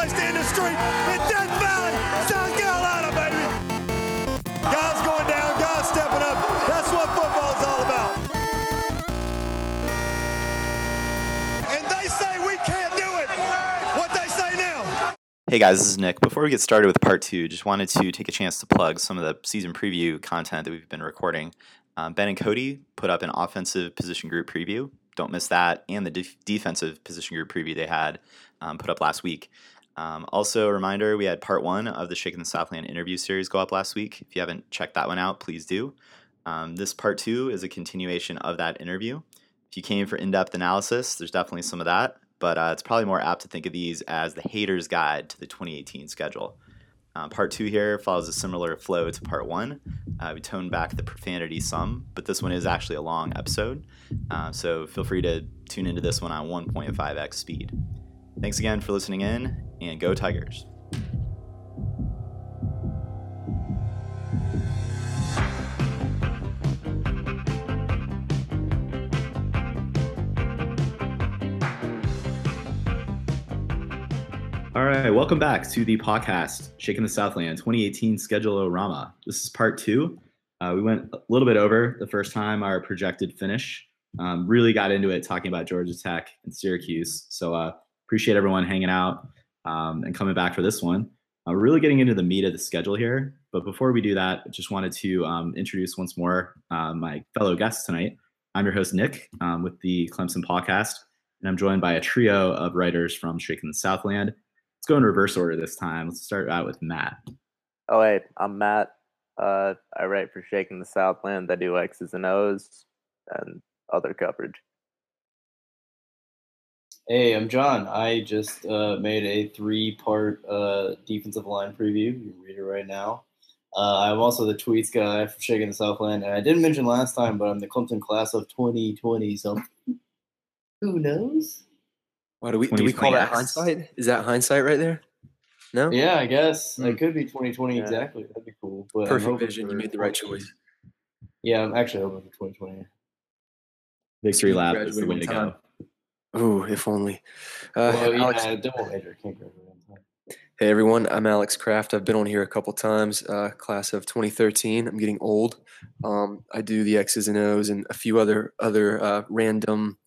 place the in Death Valley, South Carolina, baby. Guys going down, guys stepping up. That's what all about. And they say we can't do it. What they say now. Hey guys, this is Nick. Before we get started with part two, just wanted to take a chance to plug some of the season preview content that we've been recording. Um, ben and Cody put up an offensive position group preview. Don't miss that, and the def- defensive position group preview they had um, put up last week. Um, also, a reminder we had part one of the Shaking the Southland interview series go up last week. If you haven't checked that one out, please do. Um, this part two is a continuation of that interview. If you came for in depth analysis, there's definitely some of that, but uh, it's probably more apt to think of these as the hater's guide to the 2018 schedule. Uh, part two here follows a similar flow to part one. Uh, we toned back the profanity some, but this one is actually a long episode, uh, so feel free to tune into this one on 1.5x speed. Thanks again for listening in, and go Tigers! All right, welcome back to the podcast, Shaking the Southland 2018 Schedule-O-Rama. This is part two. Uh, we went a little bit over the first time our projected finish. Um, really got into it talking about Georgia Tech and Syracuse. So uh, appreciate everyone hanging out um, and coming back for this one. Uh, we're really getting into the meat of the schedule here. But before we do that, I just wanted to um, introduce once more uh, my fellow guests tonight. I'm your host, Nick, um, with the Clemson podcast, and I'm joined by a trio of writers from Shaking the Southland. Let's go in reverse order this time. Let's start out with Matt. Oh, hey, I'm Matt. Uh, I write for Shaking the Southland. I do X's and O's and other coverage. Hey, I'm John. I just uh, made a three-part uh, defensive line preview. You can read it right now. Uh, I'm also the tweets guy for Shaking the Southland, and I didn't mention last time, but I'm the Clemson class of 2020 something. Who knows? Why do we do we call that hindsight? Is that hindsight right there? No. Yeah, I guess Hmm. it could be 2020 Yeah. exactly. That'd be cool. But I'm Perfect vision. You made the right choice. Yeah, I'm actually hoping for 2020. Victory lap is the way on to time. go. Ooh, if only. Uh, well, Alex, yeah, double major can't hey everyone, I'm Alex Kraft. I've been on here a couple times. Uh, class of 2013. I'm getting old. Um, I do the X's and O's and a few other other uh, random,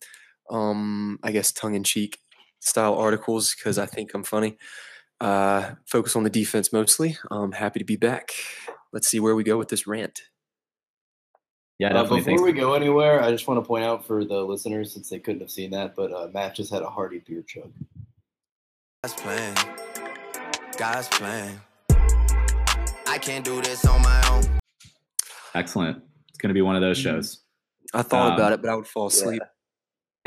um, I guess, tongue-in-cheek style articles because I think I'm funny. Uh, focus on the defense mostly. I'm happy to be back. Let's see where we go with this rant. Yeah, Uh, definitely. before Thanks. we go anywhere, I just want to point out for the listeners, since they couldn't have seen that, but uh, Matt just had a hearty beer chug. God's plan. God's plan. I can't do this on my own. Excellent. It's going to be one of those shows. I thought Um, about it, but I would fall asleep.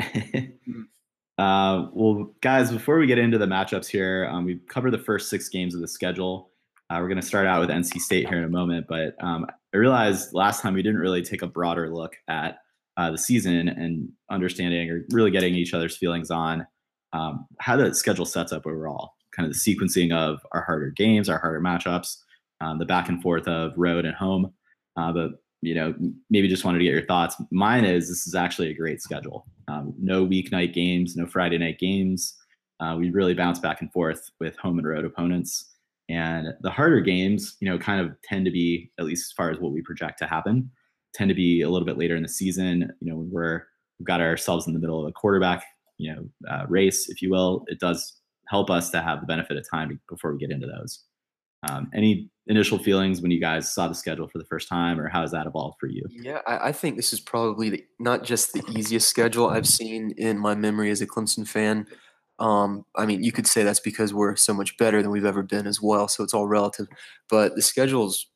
uh, well, guys, before we get into the matchups here, um, we've covered the first six games of the schedule. Uh, we're going to start out with NC State here in a moment, but um, I realized last time we didn't really take a broader look at uh, the season and understanding or really getting each other's feelings on um, how the schedule sets up overall, kind of the sequencing of our harder games, our harder matchups, um, the back and forth of road and home. Uh, but you know, maybe just wanted to get your thoughts. Mine is this is actually a great schedule. Um, no weeknight games, no Friday night games. Uh, we really bounce back and forth with home and road opponents. And the harder games, you know, kind of tend to be, at least as far as what we project to happen, tend to be a little bit later in the season. You know, when we're we've got ourselves in the middle of a quarterback, you know, uh, race, if you will. It does help us to have the benefit of time before we get into those. Um, any initial feelings when you guys saw the schedule for the first time, or how has that evolved for you? Yeah, I, I think this is probably the, not just the easiest schedule I've seen in my memory as a Clemson fan. Um, I mean, you could say that's because we're so much better than we've ever been as well. So it's all relative. But the schedule's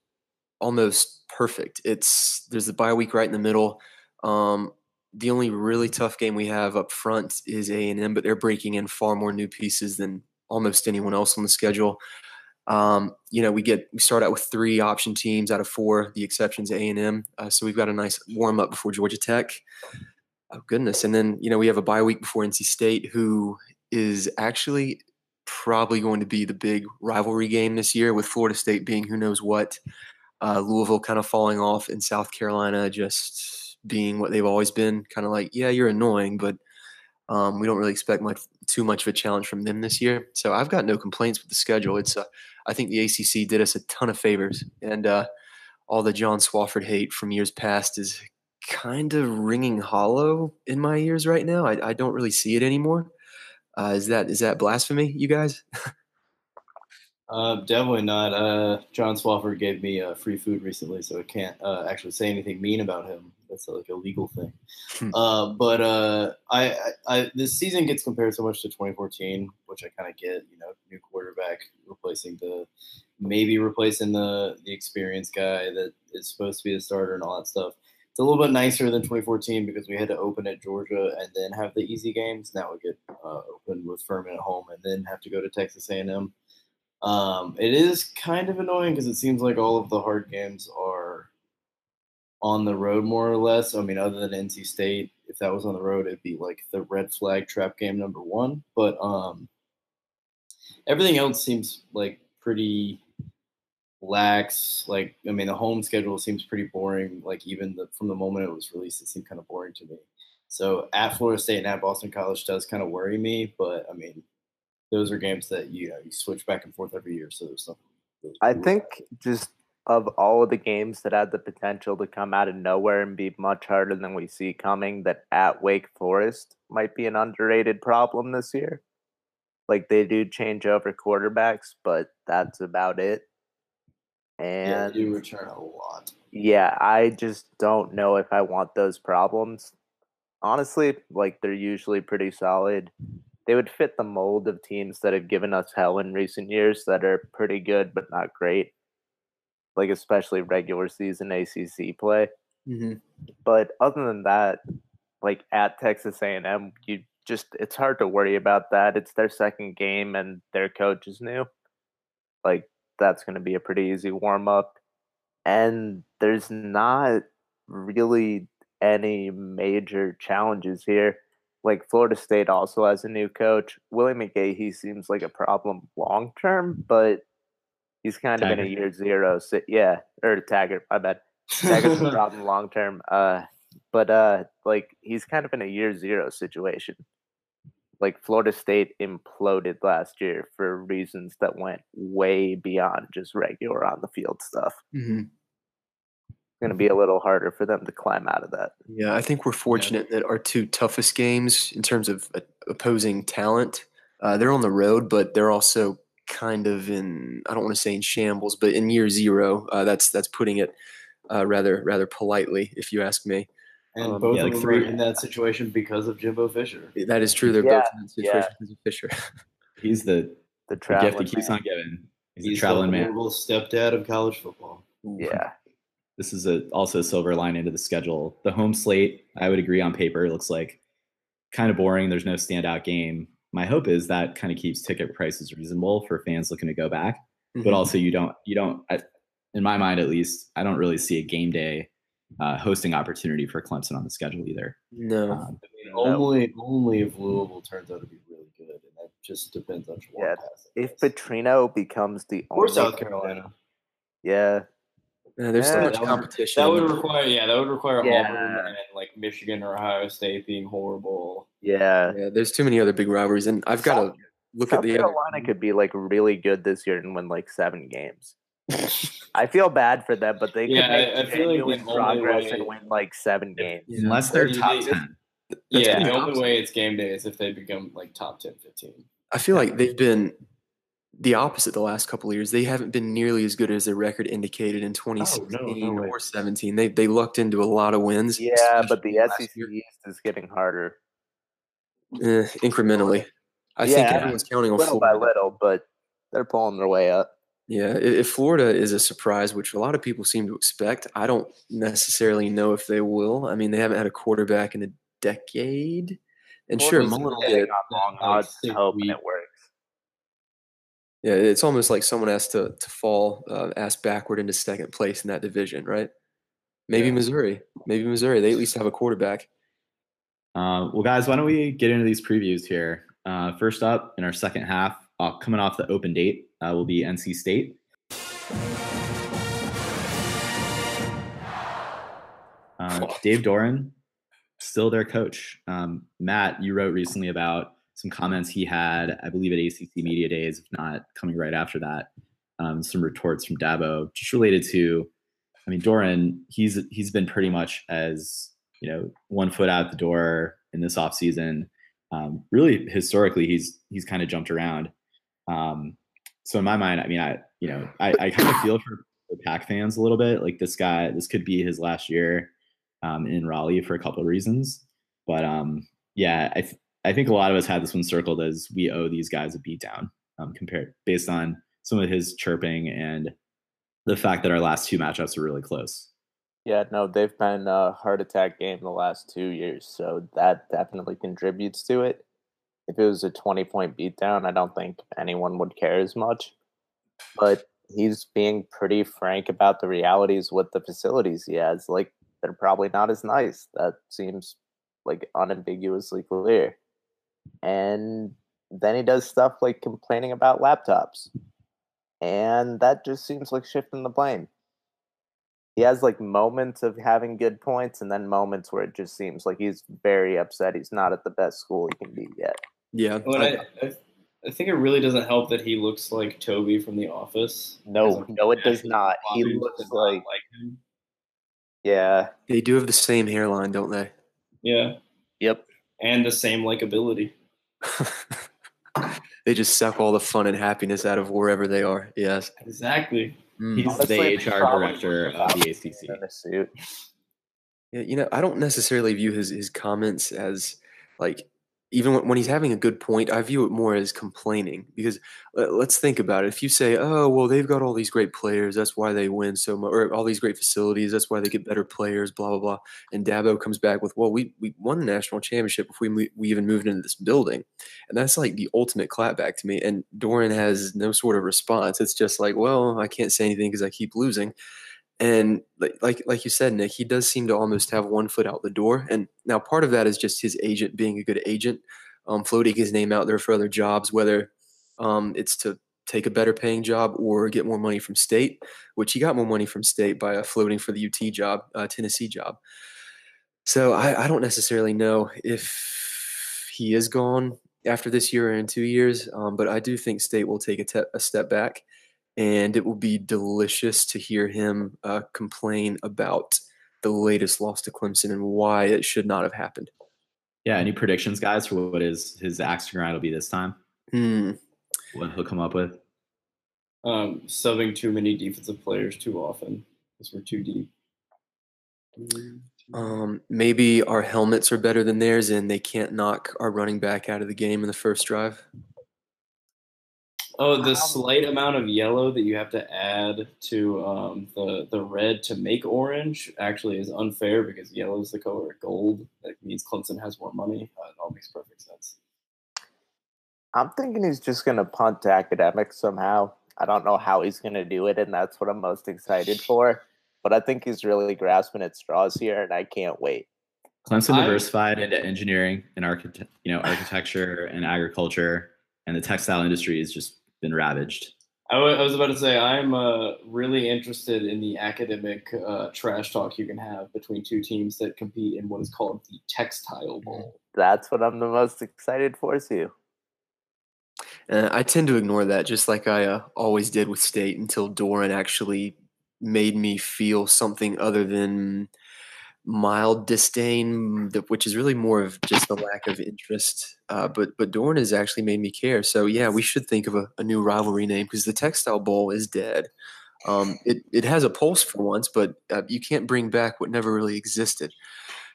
almost perfect. It's there's the bye week right in the middle. Um, the only really tough game we have up front is A and M, but they're breaking in far more new pieces than almost anyone else on the schedule. Um, you know, we get we start out with three option teams out of four. The exceptions A and M. Uh, so we've got a nice warm up before Georgia Tech. Oh goodness! And then you know we have a bye week before NC State, who is actually probably going to be the big rivalry game this year, with Florida State being who knows what. Uh, Louisville kind of falling off, and South Carolina just being what they've always been. Kind of like, yeah, you're annoying, but um, we don't really expect much too much of a challenge from them this year. So I've got no complaints with the schedule. It's uh, I think the ACC did us a ton of favors, and uh, all the John Swofford hate from years past is kind of ringing hollow in my ears right now. I, I don't really see it anymore. Uh, is that is that blasphemy, you guys? Uh, definitely not. Uh, John Swofford gave me uh, free food recently, so I can't uh, actually say anything mean about him. That's like a legal thing. Hmm. Uh, but uh, I, I, I, this season gets compared so much to 2014, which I kind of get. You know, new quarterback replacing the, maybe replacing the the experienced guy that is supposed to be the starter and all that stuff. It's a little bit nicer than 2014 because we had to open at Georgia and then have the easy games. Now we get uh, open with Furman at home and then have to go to Texas A&M. Um, it is kind of annoying because it seems like all of the hard games are on the road more or less. I mean, other than NC State, if that was on the road, it'd be like the red flag trap game number one. But um, everything else seems like pretty lax. Like, I mean, the home schedule seems pretty boring. Like, even the, from the moment it was released, it seemed kind of boring to me. So at Florida State and at Boston College does kind of worry me, but I mean, those are games that you know you switch back and forth every year, so there's nothing. really I cool. think just of all of the games that had the potential to come out of nowhere and be much harder than we see coming, that at Wake Forest might be an underrated problem this year. Like they do change over quarterbacks, but that's about it. Yeah, And they do return a lot. yeah, I just don't know if I want those problems. Honestly, like they're usually pretty solid. They would fit the mold of teams that have given us hell in recent years that are pretty good but not great. Like especially regular season ACC play. Mm-hmm. But other than that, like at Texas A&M, you just it's hard to worry about that. It's their second game and their coach is new. Like that's going to be a pretty easy warm up. And there's not really any major challenges here. Like Florida State also has a new coach. Willie McGahee seems like a problem long term, but he's kind of in a year zero. So, yeah, or Taggart, my bad. Taggart's a problem long term. Uh, but uh, like he's kind of in a year zero situation. Like Florida State imploded last year for reasons that went way beyond just regular on the field stuff. Mm-hmm. It's going to be a little harder for them to climb out of that. Yeah, I think we're fortunate that our two toughest games in terms of uh, opposing talent, uh, they're on the road, but they're also kind of in I don't want to say in shambles, but in year zero. Uh, that's that's putting it uh, rather rather politely, if you ask me. And Um, both yeah, of like them three- are in that situation because of Jimbo Fisher. That is true. They're Yeah, both in that situation yeah. because of Fisher. He's the, The the gift traveling he keeps man. on giving. He's, He's a traveling the man. horrible stepdad of college football. Yeah. This is a, also a silver lining to the schedule. The home slate, I would agree on paper, looks like kind of boring. There's no standout game. My hope is that kind of keeps ticket prices reasonable for fans looking to go back. Mm-hmm. But also, you don't, you don't, I, in my mind at least, I don't really see a game day uh, hosting opportunity for Clemson on the schedule either. no, Um, I mean, only only if Louisville turns out to be really good, and that just depends on Jawon Yeah, Pass, If guess. Petrino becomes the or only South coach- Carolina. yeah, Uh, there's so much that would- competition. That would require, yeah, that would require Yeah. Auburn and like Michigan or Ohio State being horrible. yeah. yeah, there's too many other big rivalries, and I've got to look South at the other. Carolina could be like really good this year and win like seven games. I feel bad for them, but they could Yeah, make I- I feel like the progress way- and win like seven games. Unless they're It- top it- 10. yeah, the the only opposite. way it's game day is if they become like top 10, 15. I feel like they've been the opposite the last couple of years. They haven't been nearly as good as their record indicated in 2016 way. or 17. They they lucked into a lot of wins. Yeah, but the especially SEC year. East is getting harder, Eh, incrementally. I think everyone's counting on little by little, but they're pulling their way up. Yeah, if Florida is a surprise, which a lot of people seem to expect, I don't necessarily know if they will. I mean, they haven't had a quarterback in a decade. And sure, Florida's Mullen been did. Betting on long odds and six hoping weeks. it works. Yeah, it's almost like someone has to to fall uh, ass backward into second place in that division, right? Maybe Yeah. Missouri. Maybe Missouri. They at least have a quarterback. Uh, well, guys, why don't we get into these previews here? Uh, first up, in our second half, uh, coming off the open date, uh, will be NC State. Uh, Dave Doeren, still their coach. Um, Matt, you wrote recently about some comments he had, I believe, at ACC Media Days, if not coming right after that. Um, some retorts from Dabo, just related to, I mean, Doeren, He's he's been pretty much as you know one foot out the door in this offseason. Um, really, historically, he's he's kind of jumped around. Um, so in my mind, I mean, I you know, I, I kind of feel for, the Pack fans a little bit. Like this guy, this could be his last year um, in Raleigh for a couple of reasons. But um, yeah, I th- I think a lot of us had this one circled as we owe these guys a beatdown um, compared based on some of his chirping and the fact that our last two matchups are really close. Yeah, no, they've been a heart attack game the last two years, so that definitely contributes to it. If it was a 20 point beatdown, I don't think anyone would care as much. But he's being pretty frank about the realities with the facilities he has. Like, they're probably not as nice. That seems like unambiguously clear. And then he does stuff like complaining about laptops. And that just seems like shifting the blame. He has like moments of having good points and then moments where it just seems like he's very upset he's not at the best school he can be yet. Yeah. Well, I, I, I think it really doesn't help that he looks like Toby from The Office. No, no, it does not. He looks does not like, him. yeah, They do have the same hairline, don't they? Yeah, yep. and the same likability. they just suck all the fun and happiness out of wherever they are. Yes. Exactly. Mm. He's Honestly, the HR director of the ACC. In a suit. Yeah, you know, I don't necessarily view his his comments as like even when, he's having a good point, I view it more as complaining because let, let's think about it. If you say, "Oh, well, they've got all these great players, that's why they win so much," or all these great facilities, that's why they get better players, blah blah blah, and Dabo comes back with, "Well, we we won the national championship before we we even moved into this building," and that's like the ultimate clapback to me. And Doeren has no sort of response. It's just like, "Well, I can't say anything because I keep losing." And like, like you said, Nick, he does seem to almost have one foot out the door. And now part of that is just his agent being a good agent, um, floating his name out there for other jobs, whether um, it's to take a better paying job or get more money from state, which he got more money from state by uh, floating for the UT job, uh, Tennessee job. So I, I don't necessarily know if he is gone after this year or in two years, um, but I do think state will take a, te- a step back and it will be delicious to hear him uh, complain about the latest loss to Clemson and why it should not have happened. Yeah. Any predictions, guys, for what is his axe to grind will be this time? Hmm. What he'll come up with? Um, subbing too many defensive players too often because we're too deep. Um, maybe our helmets are better than theirs, and they can't knock our running back out of the game in the first drive. Oh, the slight amount of yellow that you have to add to um, the the red to make orange actually is unfair because yellow is the color of gold. That means Clemson has more money. Uh, it all makes perfect sense. I'm thinking he's just going to punt to academics somehow. I don't know how he's going to do it, and that's what I'm most excited for. But I think he's really grasping at straws here, and I can't wait. Clemson I- diversified into engineering and architect, you know, architecture and agriculture, and the textile industry is just been ravaged. I was about to say I'm uh, really interested in the academic uh, trash talk you can have between two teams that compete in what is called the Textile Bowl. That's what I'm the most excited for, too. Uh, I tend to ignore that, just like I uh, always did with state, until Doeren actually made me feel something other than mild disdain, which is really more of just a lack of interest. Uh, but but Doeren has actually made me care. So yeah, we should think of a, a new rivalry name because the Textile Bowl is dead. Um, it it has a pulse for once, but uh, you can't bring back what never really existed.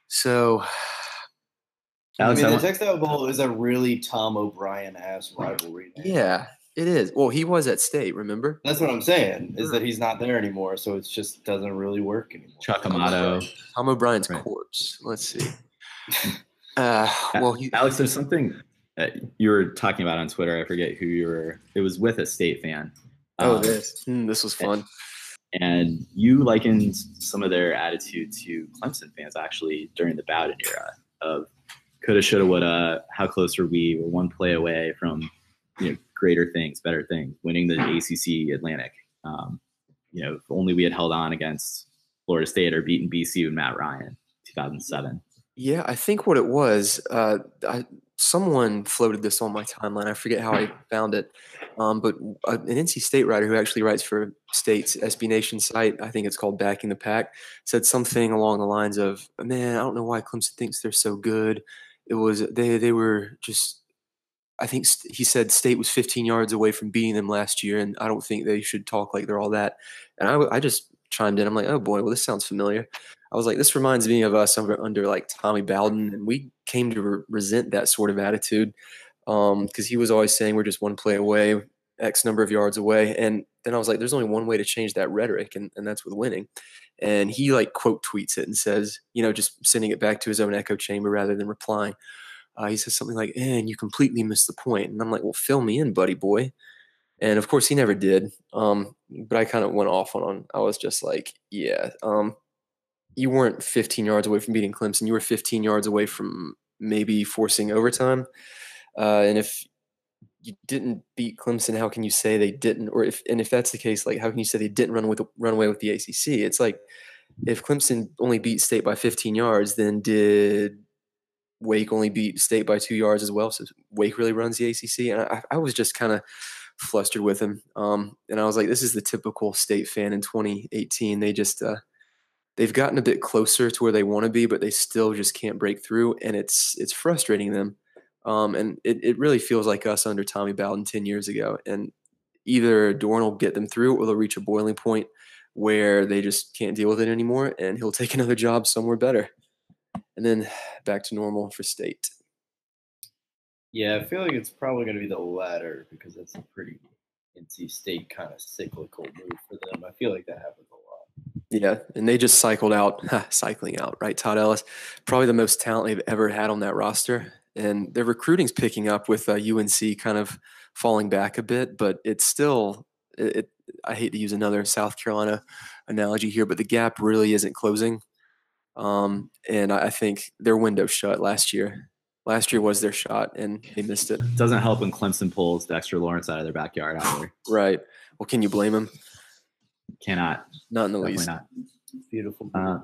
So Alex, I mean, the Textile Bowl is a really Tom O'Brien ass rivalry. name. yeah, it is. Well, he was at state, remember? That's what I'm saying. Is that he's not there anymore, so it just doesn't really work anymore. Chuck Amato. Tom O'Brien's Right. corpse. Let's see. Uh, well, he, Alex, there's something that you were talking about on Twitter. I forget who you were. It was with a state fan. oh, Um, this hmm, this was fun. and you likened some of their attitude to Clemson fans actually during the Bowden era of coulda, shoulda, woulda. How close were we? We're one play away from you know greater things, better things, winning the ACC Atlantic. Um, you know, if only we had held on against Florida State or beaten BC with Matt Ryan, 2007. Yeah, I think what it was, uh, I someone floated this on my timeline. I forget how I found it, um, but uh, an NC State writer who actually writes for State's SB Nation site, I think it's called Backing the Pack, said something along the lines of, "Man, I don't know why Clemson thinks they're so good. It was they they were just." I think st- he said State was 15 yards away from beating them last year, and I don't think they should talk like they're all that. And I, just chimed in. I'm like, oh boy, well this sounds familiar. I was like, this reminds me of us under, under like Tommy Bowden, and we came to re- resent that sort of attitude because um, he was always saying we're just one play away, X number of yards away, and then I was like, there's only one way to change that rhetoric, and, and that's with winning. And he like quote tweets it and says, you know, just sending it back to his own echo chamber rather than replying. Uh, he says something like, eh, and you completely missed the point. And I'm like, well, fill me in, buddy boy. And of course, he never did. Um, but I kind of went off on. I was just like, yeah, um, you weren't 15 yards away from beating Clemson. You were 15 yards away from maybe forcing overtime. Uh, and if you didn't beat Clemson, how can you say they didn't? Or if and if that's the case, like how can you say they didn't run with run away with the ACC? It's like if Clemson only beat State by 15 yards, then did Wake only beat State by two yards as well? So Wake really runs the ACC, and I, I was just kind of flustered with him. Um, and I was like, this is the typical State fan in 2018. They just uh, they've gotten a bit closer to where they want to be, but they still just can't break through, and it's it's frustrating them. Um, and it, it really feels like us under Tommy Bowden 10 years ago. And either Doeren will get them through or they'll reach a boiling point where they just can't deal with it anymore and he'll take another job somewhere better. And then back to normal for state. Yeah, I feel like it's probably going to be the latter because that's a pretty NC State kind of cyclical move for them. I feel like that happens a lot. Yeah, and they just cycled out, cycling out, right? Todd Ellis, probably the most talent they've ever had on that roster and their recruiting's picking up with uh, UNC kind of falling back a bit, but it's still. It, it, I hate to use another South Carolina analogy here, but the gap really isn't closing, um, and I, I think their window shut last year. Last year was their shot, and they missed it. Doesn't help when Clemson pulls Dexter Lawrence out of their backyard either. right. Well, can you blame him? Cannot. Not in the Definitely least. not. Beautiful. Uh,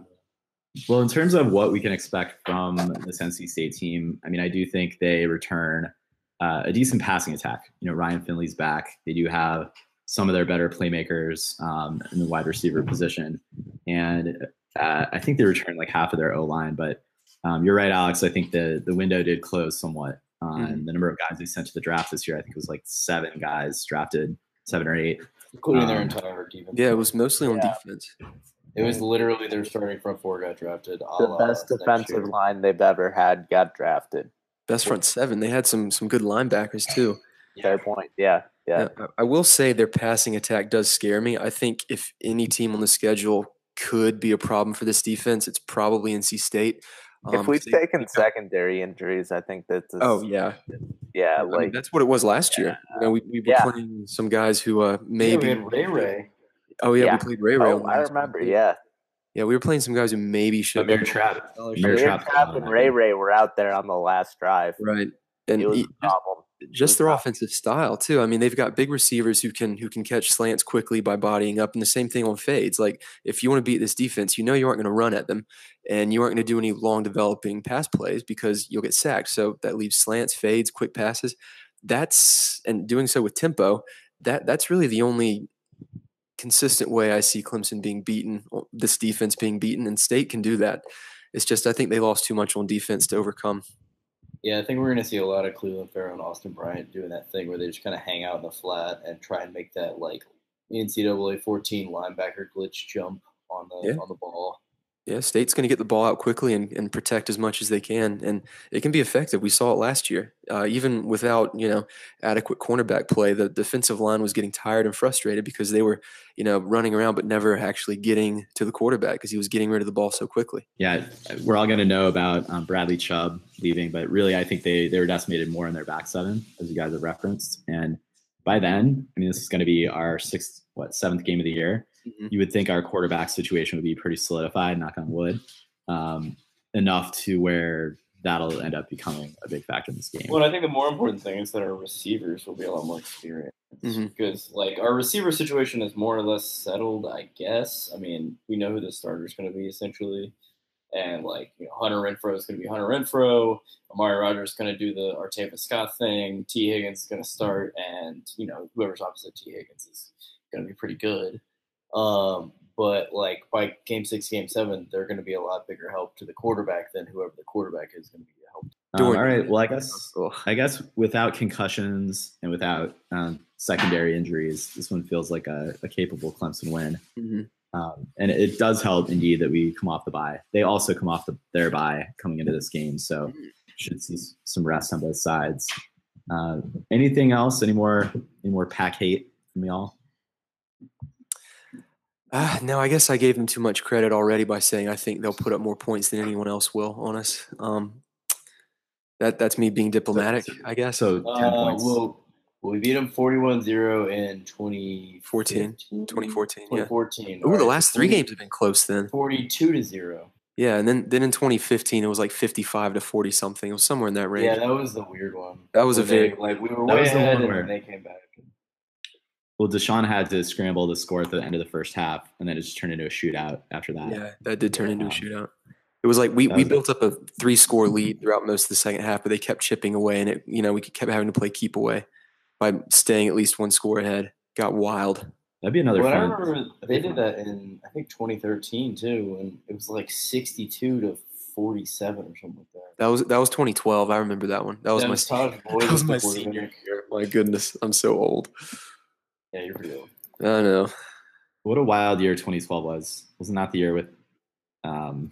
Well, in terms of what we can expect from this NC State team, I mean, I do think they return uh, a decent passing attack. You know, Ryan Finley's back. They do have some of their better playmakers um, in the wide receiver position, and uh, I think they returned like half of their O line. But um, you're right, Alex. I think the the window did close somewhat on Mhm. the number of guys they sent to the draft this year. I think it was like seven guys drafted, seven or eight. including their um, entire defense. Yeah, it was mostly on Yeah. defense. It was literally their starting front four got drafted. The best defensive line they've ever had got drafted. Best front seven. They had some some good linebackers too. Fair point. Yeah. Yeah. Yeah, I I will say their passing attack does scare me. I think if any team on the schedule could be a problem for this defense, it's probably NC State. if Um, we've they- taken secondary injuries, I think that's oh yeah, yeah, I mean, like that's what it was last year. You know, we, we were Yeah. playing some guys who uh, maybe. we had Ray Ray. oh yeah, Yeah. we played Ray Ray. oh, I remember. one. Yeah, yeah, we were playing some guys who maybe should. Amir Trapp. Amir Amir Trapp- Trapp and Ray Ray were out there on the last drive. Right, and It was e- a problem. Just their offensive style too. I mean, they've got big receivers who can who can catch slants quickly by bodying up, and the same thing on fades. Like if you want to beat this defense, you know you aren't going to run at them, and you aren't going to do any long developing pass plays because you'll get sacked. So that leaves slants, fades, quick passes. That's and doing so with tempo. That that's really the only consistent way I see Clemson being beaten, this defense being beaten, and State can do that. It's just I think they lost too much on defense to overcome. Yeah, I think we're going to see a lot of Clelin Ferrell and Austin Bryant doing that thing where they just kind of hang out in the flat and try and make that like NCAA 14 linebacker glitch jump on the Yeah. on the ball. Yeah, State's going to get the ball out quickly and, and protect as much as they can, and it can be effective. We saw it last year, uh, even without you know adequate cornerback play. The defensive line was getting tired and frustrated because they were you know running around but never actually getting to the quarterback because he was getting rid of the ball so quickly. Yeah, we're all going to know about um, Bradley Chubb leaving, but really, I think they they were decimated more in their back seven, as you guys have referenced. And by then, I mean, this is going to be our sixth, what, seventh game of the year. Mhm. You would think our quarterback situation would be pretty solidified, knock on wood, um, enough to where that'll end up becoming a big factor in this game. Well, I think the more important thing is that our receivers will be a lot more experienced Mhm. because, like, our receiver situation is more or less settled. I guess. I mean, we know who the starter is going to be essentially. And like you know, Hunter Renfrow is going to be Hunter Renfrow. Amari Rodgers is going to do the Artavis Scott thing. Tee Higgins is going to start, and you know whoever's opposite Tee Higgins is going to be pretty good. Um, but like by game six, game seven, they're going to be a lot bigger help to the quarterback than whoever the quarterback is going to be a help. Um, all Doing- right. Well, I guess Ugh. I guess without concussions and without um, secondary injuries, this one feels like a, a capable Clemson win. Mhm. Um, and it does help indeed that we come off the bye. They also come off the, their bye coming into this game, so should see some rest on both sides. Uh, anything else? Any more? Any more pack hate from y'all? Ah, no, I guess I gave them too much credit already by saying I think they'll put up more points than anyone else will on us. Um, that that's me being diplomatic, I guess. So ten Uh, points. well, well, we beat them 41-0 in 2014. 2014, yeah. 2014. Ooh, the last three 20 games have been close then. 42 to 0. Yeah, and then then in 2015 it was like 55 to 40 something. It was somewhere in that range. Yeah, that was the weird one. That was a Where they- very- like we were That way was the ahead one and where- then they came back. well, Deshaun had to scramble to score at the end of the first half, and then it just turned into a shootout after that. Yeah, that did turn into a Um, shootout. It was like we, that we built up a three score lead throughout most of the second half, but they kept chipping away, and it you know we kept having to play keep away by staying at least one score ahead. Got wild. That'd be another Well, I remember they did that in I think 2013 too, and it was like 62 to 47 or something like that. That was that was 2012. I remember that one. That was That my was Todd that was was my senior year. My goodness, I'm so old. Yeah, you're pretty old. I know. What a wild year 2012 was. Wasn't that the year with, um,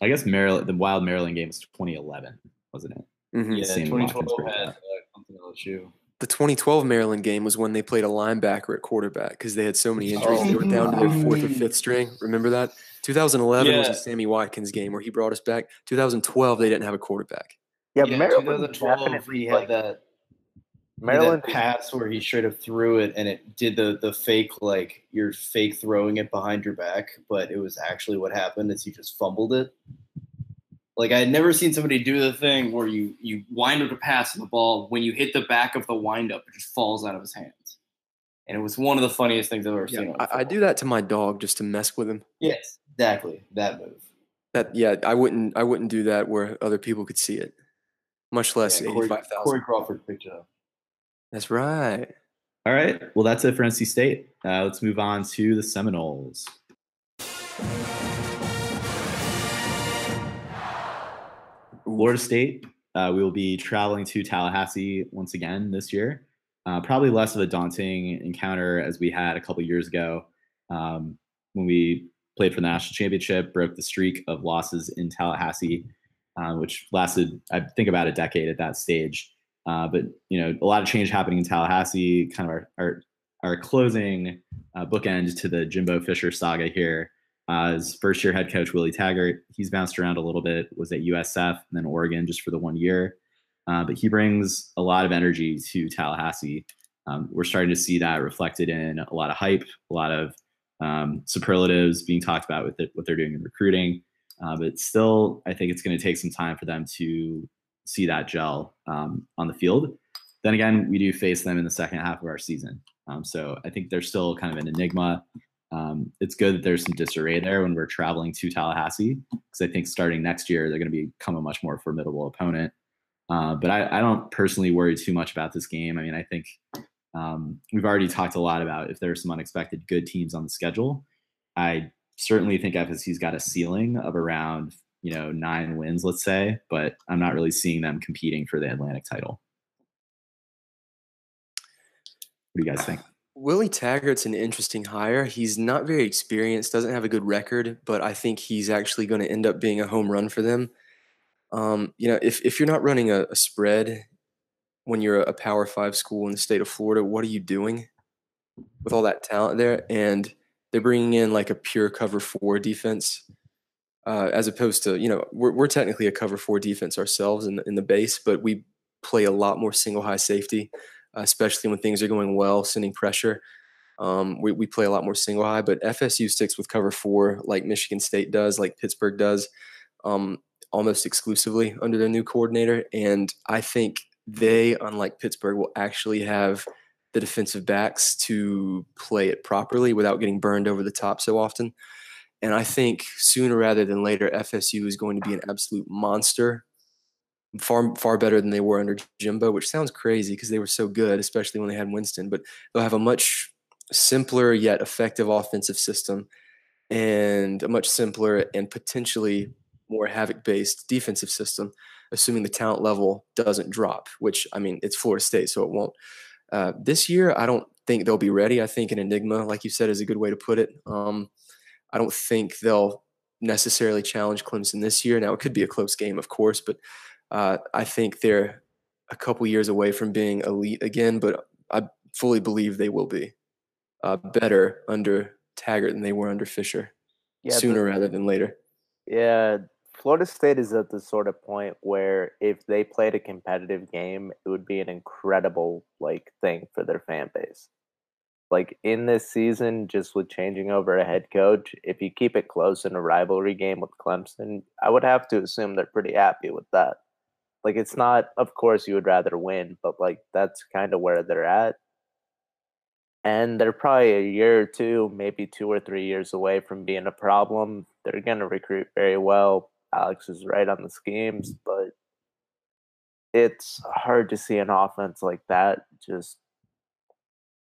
I guess Maryland, the wild Maryland game was 2011, wasn't it? Mhm. Yeah, Sammy 2012 Watkins had uh, something LSU. The 2012 Maryland game was when they played a linebacker at quarterback because they had so many injuries. They were oh, down to their fourth or fifth string. Remember that? 2011 was Yeah. the Sammy Watkins game where he brought us back. 2012 they didn't have a quarterback. Yeah, Yeah, Maryland 2012 definitely he had like, that Maryland. that pass where he straight up threw it and it did the the fake like you're fake throwing it behind your back, but it was actually what happened is he just fumbled it. Like I had never seen somebody do the thing where you you wind up a pass and the ball when you hit the back of the wind up it just falls out of his hands. And it was one of the funniest things I've ever seen. I, I do that to my dog just to mess with him. Yes, exactly that move. That yeah, I wouldn't I wouldn't do that where other people could see it. Much less Yeah, Corey, 85,000. Corey Crawford picked it up. That's right. All right. Well, that's it for NC State. Uh, let's move on to the Seminoles. Florida State. Uh, we will be traveling to Tallahassee once again this year. Uh, probably less of a daunting encounter as we had a couple years ago um, when we played for the national championship, broke the streak of losses in Tallahassee, uh, which lasted, I think, about a decade at that stage. Uh, but you know, a lot of change happening in Tallahassee. Kind of our our, our closing uh, bookend to the Jimbo Fisher saga here. Uh, as first year head coach Willie Taggart, he's bounced around a little bit. Was at USF and then Oregon just for the one year, uh, but he brings a lot of energy to Tallahassee. Um, we're starting to see that reflected in a lot of hype, a lot of um, superlatives being talked about with it, what they're doing in recruiting. Uh, but still, I think it's going to take some time for them to see that gel um, on the field. Then again, we do face them in the second half of our season. Um, so I think they're still kind of an enigma. Um, it's good that there's some disarray there when we're traveling to Tallahassee, because I think starting next year, they're going to become a much more formidable opponent. Uh, but I, I don't personally worry too much about this game. I mean, I think um, we've already talked a lot about if there's some unexpected good teams on the schedule. I certainly think FSU's got a ceiling of around you know nine wins, let's say, but I'm not really seeing them competing for the Atlantic title. What do you guys think? Willie Taggart's an interesting hire. He's not very experienced, doesn't have a good record, but I think he's actually going to end up being a home run for them. Um, you know, if, if you're not running a, a spread when you're a Power Five school in the state of Florida, what are you doing with all that talent there? And they're bringing in like a pure cover four defense, uh, as opposed to you know we're we're technically a cover four defense ourselves in the, in the base, but we play a lot more single high safety especially when things are going well, sending pressure. Um, we, we play a lot more single high, but FSU sticks with cover four like Michigan State does, like Pittsburgh does, um, almost exclusively under their new coordinator. And I think they, unlike Pittsburgh, will actually have the defensive backs to play it properly without getting burned over the top so often. and I think sooner rather than later, FSU is going to be an absolute monster. Far far better than they were under Jimbo, which sounds crazy because they were so good, especially when they had Winston. But they'll have a much simpler yet effective offensive system and a much simpler and potentially more havoc based defensive system, assuming the talent level doesn't drop, which I mean, it's Florida State, so it won't. Uh, this year, I don't think they'll be ready. I think an enigma, like you said, is a good way to put it. Um, I don't think they'll necessarily challenge Clemson this year. Now, it could be a close game, of course, but uh, I think they're a couple years away from being elite again, but I fully believe they will be uh, better under Taggart than they were under Fisher Yeah, sooner the- rather than later. Yeah, Florida State is at the sort of point where if they played a competitive game, it would be an incredible like thing for their fan base. Like in this season, just with changing over a head coach, if you keep it close in a rivalry game with Clemson, I would have to assume they're pretty happy with that. Like it's not, of course, you would rather win, but like that's kind of where they're at. And they're probably a year or two, maybe two or three years away from being a problem. They're going to recruit very well. Alex is right on the schemes, but it's hard to see an offense like that just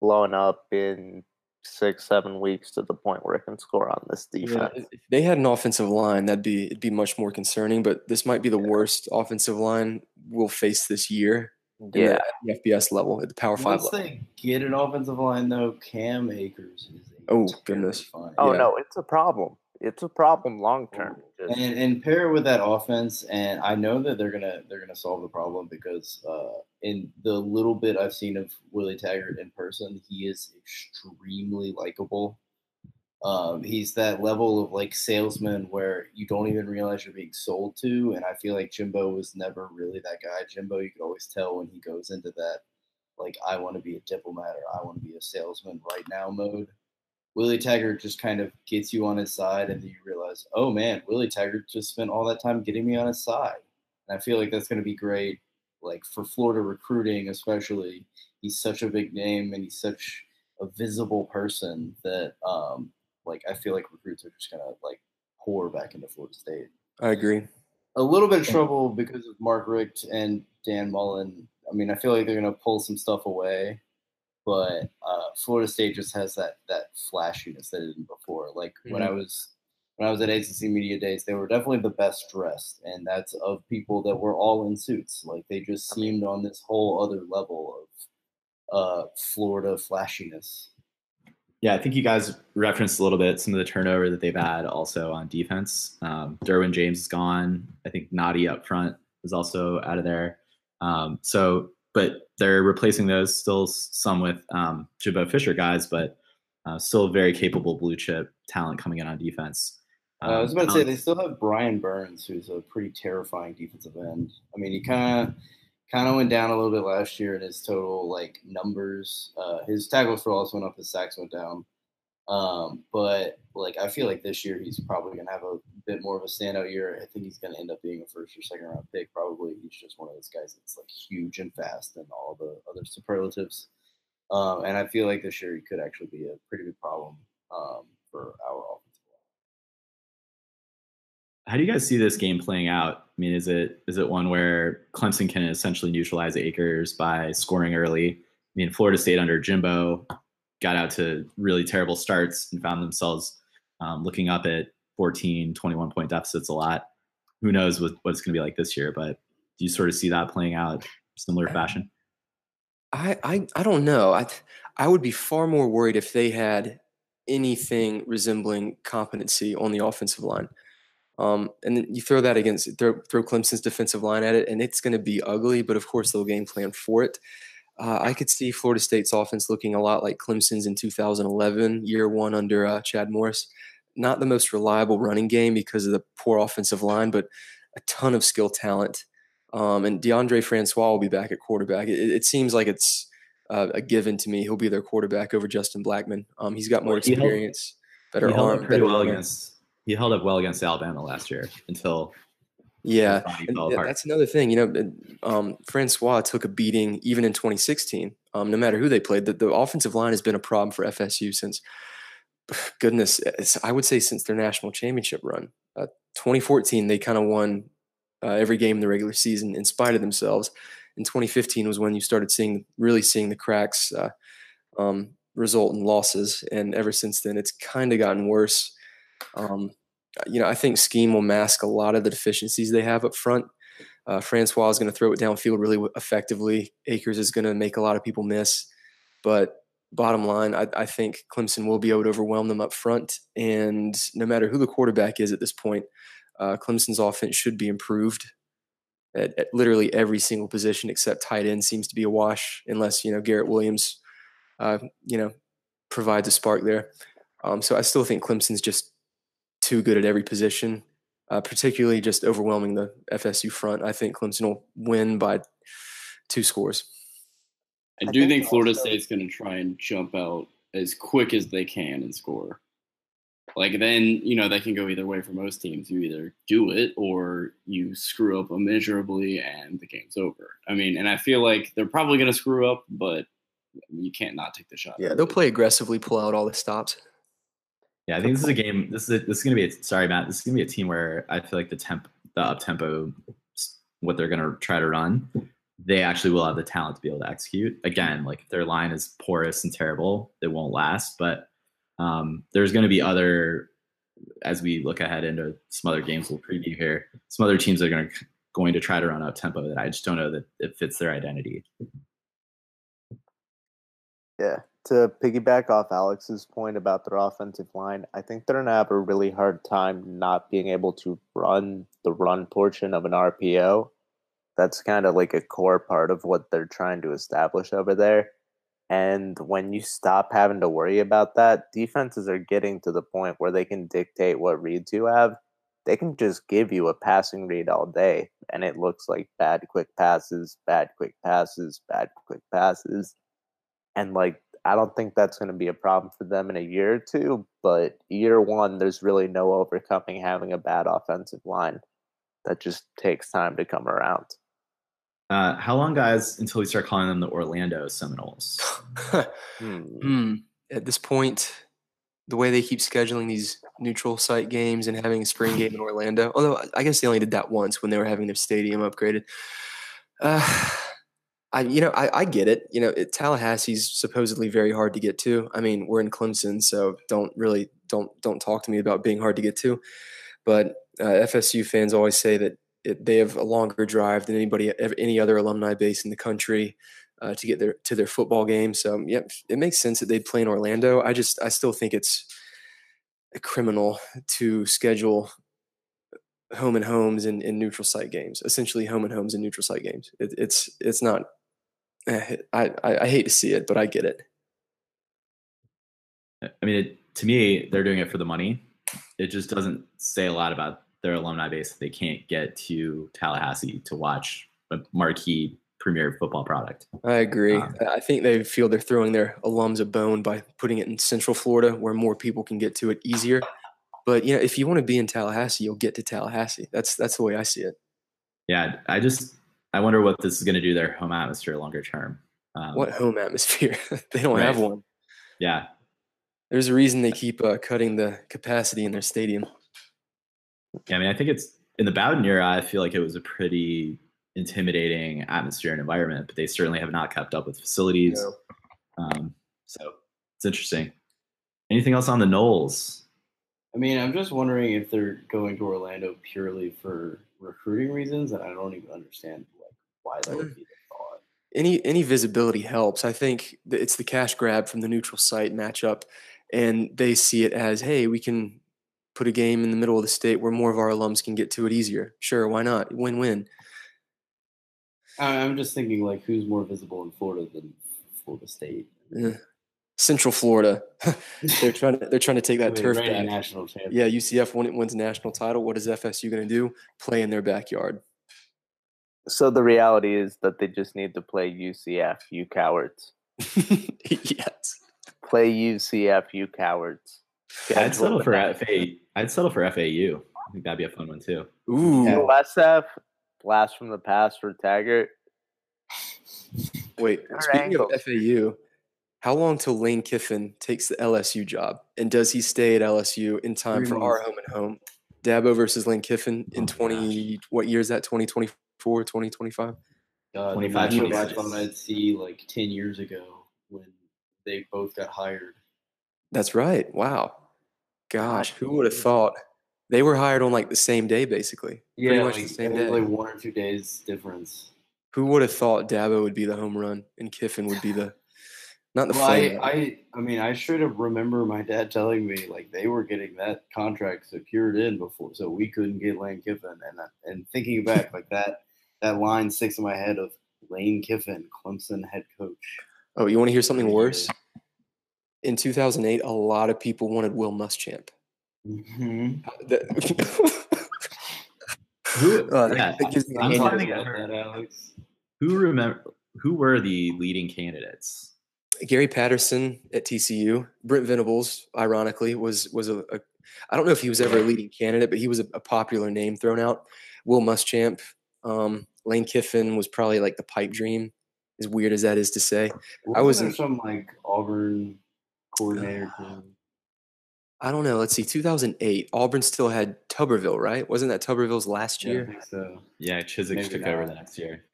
blowing up in six, seven weeks to the point where it can score on this defense. if if they had an offensive line, that'd be it'd be much more concerning. But this might be the worst offensive line we'll face this year. Yeah. at the FBS level, at the Power Five Once level. they get an offensive line, though, Cam Akers is. Oh, goodness. terrifying- Oh Yeah. no, it's a problem. It's a problem long term. And and pair it with that offense, and I know that they're gonna they're gonna solve the problem because uh, in the little bit I've seen of Willie Taggart in person, he is extremely likable. Um, he's that level of like salesman where you don't even realize you're being sold to, and I feel like Jimbo was never really that guy. Jimbo, you could always tell when he goes into that like I want to be a diplomat or I want to be a salesman right now mode. Willie Taggart just kind of gets you on his side, and then you realize, oh man, Willie Taggart just spent all that time getting me on his side. And I feel like that's going to be great, like for Florida recruiting, especially. He's such a big name, and he's such a visible person that, um, like, I feel like recruits are just going to like pour back into Florida State. I agree. A little bit of trouble because of Mark Richt and Dan Mullen. I mean, I feel like they're going to pull some stuff away but uh, Florida State just has that that flashiness that it didn't before. Like when I was when I was at ACC Media Days, they were definitely the best dressed, and that's of people that were all in suits. Like they just seemed on this whole other level of uh, Florida flashiness. Yeah, I think you guys referenced a little bit some of the turnover that they've had also on defense. Um, Derwin James is gone. I think Nnadi up front is also out of there. Um, so, but they're replacing those still some with um, Jimbo Fisher guys, but uh, still very capable blue chip talent coming in on defense. Uh, I was about to Um, say they still have Brian Burns, who's a pretty terrifying defensive end. I mean, he kind of kind of went down a little bit last year in his total like numbers. Uh, his tackles for loss went up, his sacks went down. Um, but like I feel like this year he's probably gonna have a bit more of a standout year. I think he's gonna end up being a first or second round pick. Probably he's just one of those guys that's like huge and fast and all the other superlatives. Um, and I feel like this year he could actually be a pretty big problem um, for our offensive line. How do you guys see this game playing out? I mean, is it is it one where Clemson can essentially neutralize Akers by scoring early? I mean, Florida State under Jimbo got out to really terrible starts and found themselves um, looking up at 14, 21 point deficits a lot. Who knows what, what it's going to be like this year? But do you sort of see that playing out similar fashion? I, I I don't know. I, I would be far more worried if they had anything resembling competency on the offensive line. Um, and then you throw that against throw, throw Clemson's defensive line at it, and it's going to be ugly. But of course, they'll game plan for it. Uh, I could see Florida State's offense looking a lot like Clemson's in 2011, year one under uh, Chad Morris. Not the most reliable running game because of the poor offensive line, but a ton of skill talent. Um, and Deondre Francois will be back at quarterback. It, it seems like it's uh, a given to me. He'll be their quarterback over Justin Blackman. Um, he's got more Well, he held- experience, better he held arm, up pretty better well runner. against. He held up well against Alabama last year until Yeah, that's another thing. You know, um, Francois took a beating even in 2016. Um, no matter who they played, the, the offensive line has been a problem for FSU since goodness, I would say since their national championship run. Uh, 2014, they kind of won uh, every game in the regular season in spite of themselves. In 2015 was when you started seeing really seeing the cracks uh, um, result in losses, and ever since then, it's kind of gotten worse. Um, you know, I think scheme will mask a lot of the deficiencies they have up front. Uh, Francois is going to throw it downfield really effectively. Akers is going to make a lot of people miss, but bottom line, I, I think Clemson will be able to overwhelm them up front. And no matter who the quarterback is at this point, uh, Clemson's offense should be improved at, at literally every single position except tight end seems to be a wash, unless you know Garrett Williams, uh, you know, provides a spark there. Um, so I still think Clemson's just too good at every position, uh, particularly just overwhelming the FSU front. I think Clemson will win by two scores. I I do think think Florida also- State's going to try and jump out as quick as they can and score. Like then, you know, that can go either way for most teams. You either do it or you screw up immeasurably and the game's over. I mean, and I feel like they're probably going to screw up, but you can't not take the shot. Yeah, they'll play aggressively, pull out all the stops. Yeah, I think this is a game. This is a, this is gonna be. A, sorry, Matt. This is gonna be a team where I feel like the temp, the up tempo, what they're gonna try to run, they actually will have the talent to be able to execute. Again, like if their line is porous and terrible, it won't last. But um, there's gonna be other, as we look ahead into some other games we'll preview here. Some other teams are gonna going to try to run out tempo that I just don't know that it fits their identity. Yeah. To piggyback off Alex's point about their offensive line, I think they're gonna have a really hard time not being able to run the run portion of an RPO. That's kind of like a core part of what they're trying to establish over there. And when you stop having to worry about that, defenses are getting to the point where they can dictate what reads you have. They can just give you a passing read all day, and it looks like bad quick passes, bad quick passes, bad quick passes. And like, I don't think that's going to be a problem for them in a year or two. But year one, there's really no overcoming having a bad offensive line. That just takes time to come around. Uh, how long, guys, until we start calling them the Orlando Seminoles? Hmm. Hmm. At this point, the way they keep scheduling these neutral site games and having a spring game in Orlando, although I guess they only did that once when they were having their stadium upgraded. Uh, I, you know, I, I get it. You know, it, Tallahassee's supposedly very hard to get to. I mean, we're in Clemson, so don't really don't don't talk to me about being hard to get to. But uh, FSU fans always say that it, they have a longer drive than anybody, any other alumni base in the country uh, to get their to their football game. So, yep, it makes sense that they'd play in Orlando. I just, I still think it's criminal to schedule home and homes and, and neutral site games. Essentially, home and homes and neutral site games. It, it's it's not. eh, I, I I hate to see it, but I get it. I mean, it, to me, they're doing it for the money. It just doesn't say a lot about their alumni base that they can't get to Tallahassee to watch a marquee premier football product. I agree. Um, I think they feel they're throwing their alums a bone by putting it in Central Florida, where more people can get to it easier. But you know, if you want to be in Tallahassee, you'll get to Tallahassee. That's that's the way I see it. Yeah, I just I wonder what this is going to do their home atmosphere longer term. Um, What home atmosphere? they don't have one. Yeah, There's a reason they keep uh, cutting the capacity in their stadium. Yeah, I mean, I think it's in the Bowden era. I feel like it was a pretty intimidating atmosphere and environment, but they certainly have not kept up with facilities. Um, so it's interesting. Anything else on the Noles? I mean, I'm just wondering if they're going to Orlando purely for recruiting reasons, and I don't even understand like why that would be the thought. any any visibility helps. I think it's the cash grab from the neutral site matchup, and they see it as, hey, we can put a game in the middle of the state where more of our alums can get to it easier. Sure, why not? Win win. I- I'm just thinking like who's more visible in Florida than Florida State? Eh, Central Florida, they're trying to they're trying to take that Wait, turf back. national champion. Yeah, UCF when it wins a national title, what is FSU going to do? Play in their backyard. So the reality is that they just need to play UCF, you cowards. yes. Play UCF, you cowards. I'd settle for next- FA. I'd settle for FAU. I think that'd be a fun one too. Ooh. USF, blast from the past for Taggart. Wait. There are Speaking angles. of FAU, How long till Lane Kiffin takes the LSU job? And does he stay at LSU in time Three for our home and home? Dabo versus Lane Kiffin in Oh, gosh. 20, what year is that? 2024, 2025? God, 25, imagine what I 26. thought I'd see like ten years ago when they both got hired. That's right. Wow. Gosh, who would have thought? They were hired on like the same day, basically. Pretty much like, the same day. like one or two days difference. Who would have thought Dabo would be the home run and Kiffin would be the not the Well, I? I, I mean, I should have remember my dad telling me like they were getting that contract secured in before, so we couldn't get Lane Kiffin. And and thinking back, like that, that line sticks in my head of Lane Kiffin, Clemson head coach. oh, you want to hear something worse? Good. In 2008, a lot of people wanted Will Muschamp. Mhm. That- Who? Uh, yeah, that gives me I'm a trying to hangover. get About that, Alex. who remember who were the leading candidates? Gary Patterson at TCU. Brent Venables, ironically, was was a, a I don't know if he was ever a leading candidate, but he was a, a popular name thrown out. Will Muschamp, um, Lane Kiffin was probably like the pipe dream. As weird as that is to say, I Wasn't was some like Auburn coordinator. thing? I don't know. Let's see, 2008. Auburn still had Tuberville, right? Wasn't that Tuberville's last Yeah, I year? think so. Yeah, Chizik Maybe took over the next year.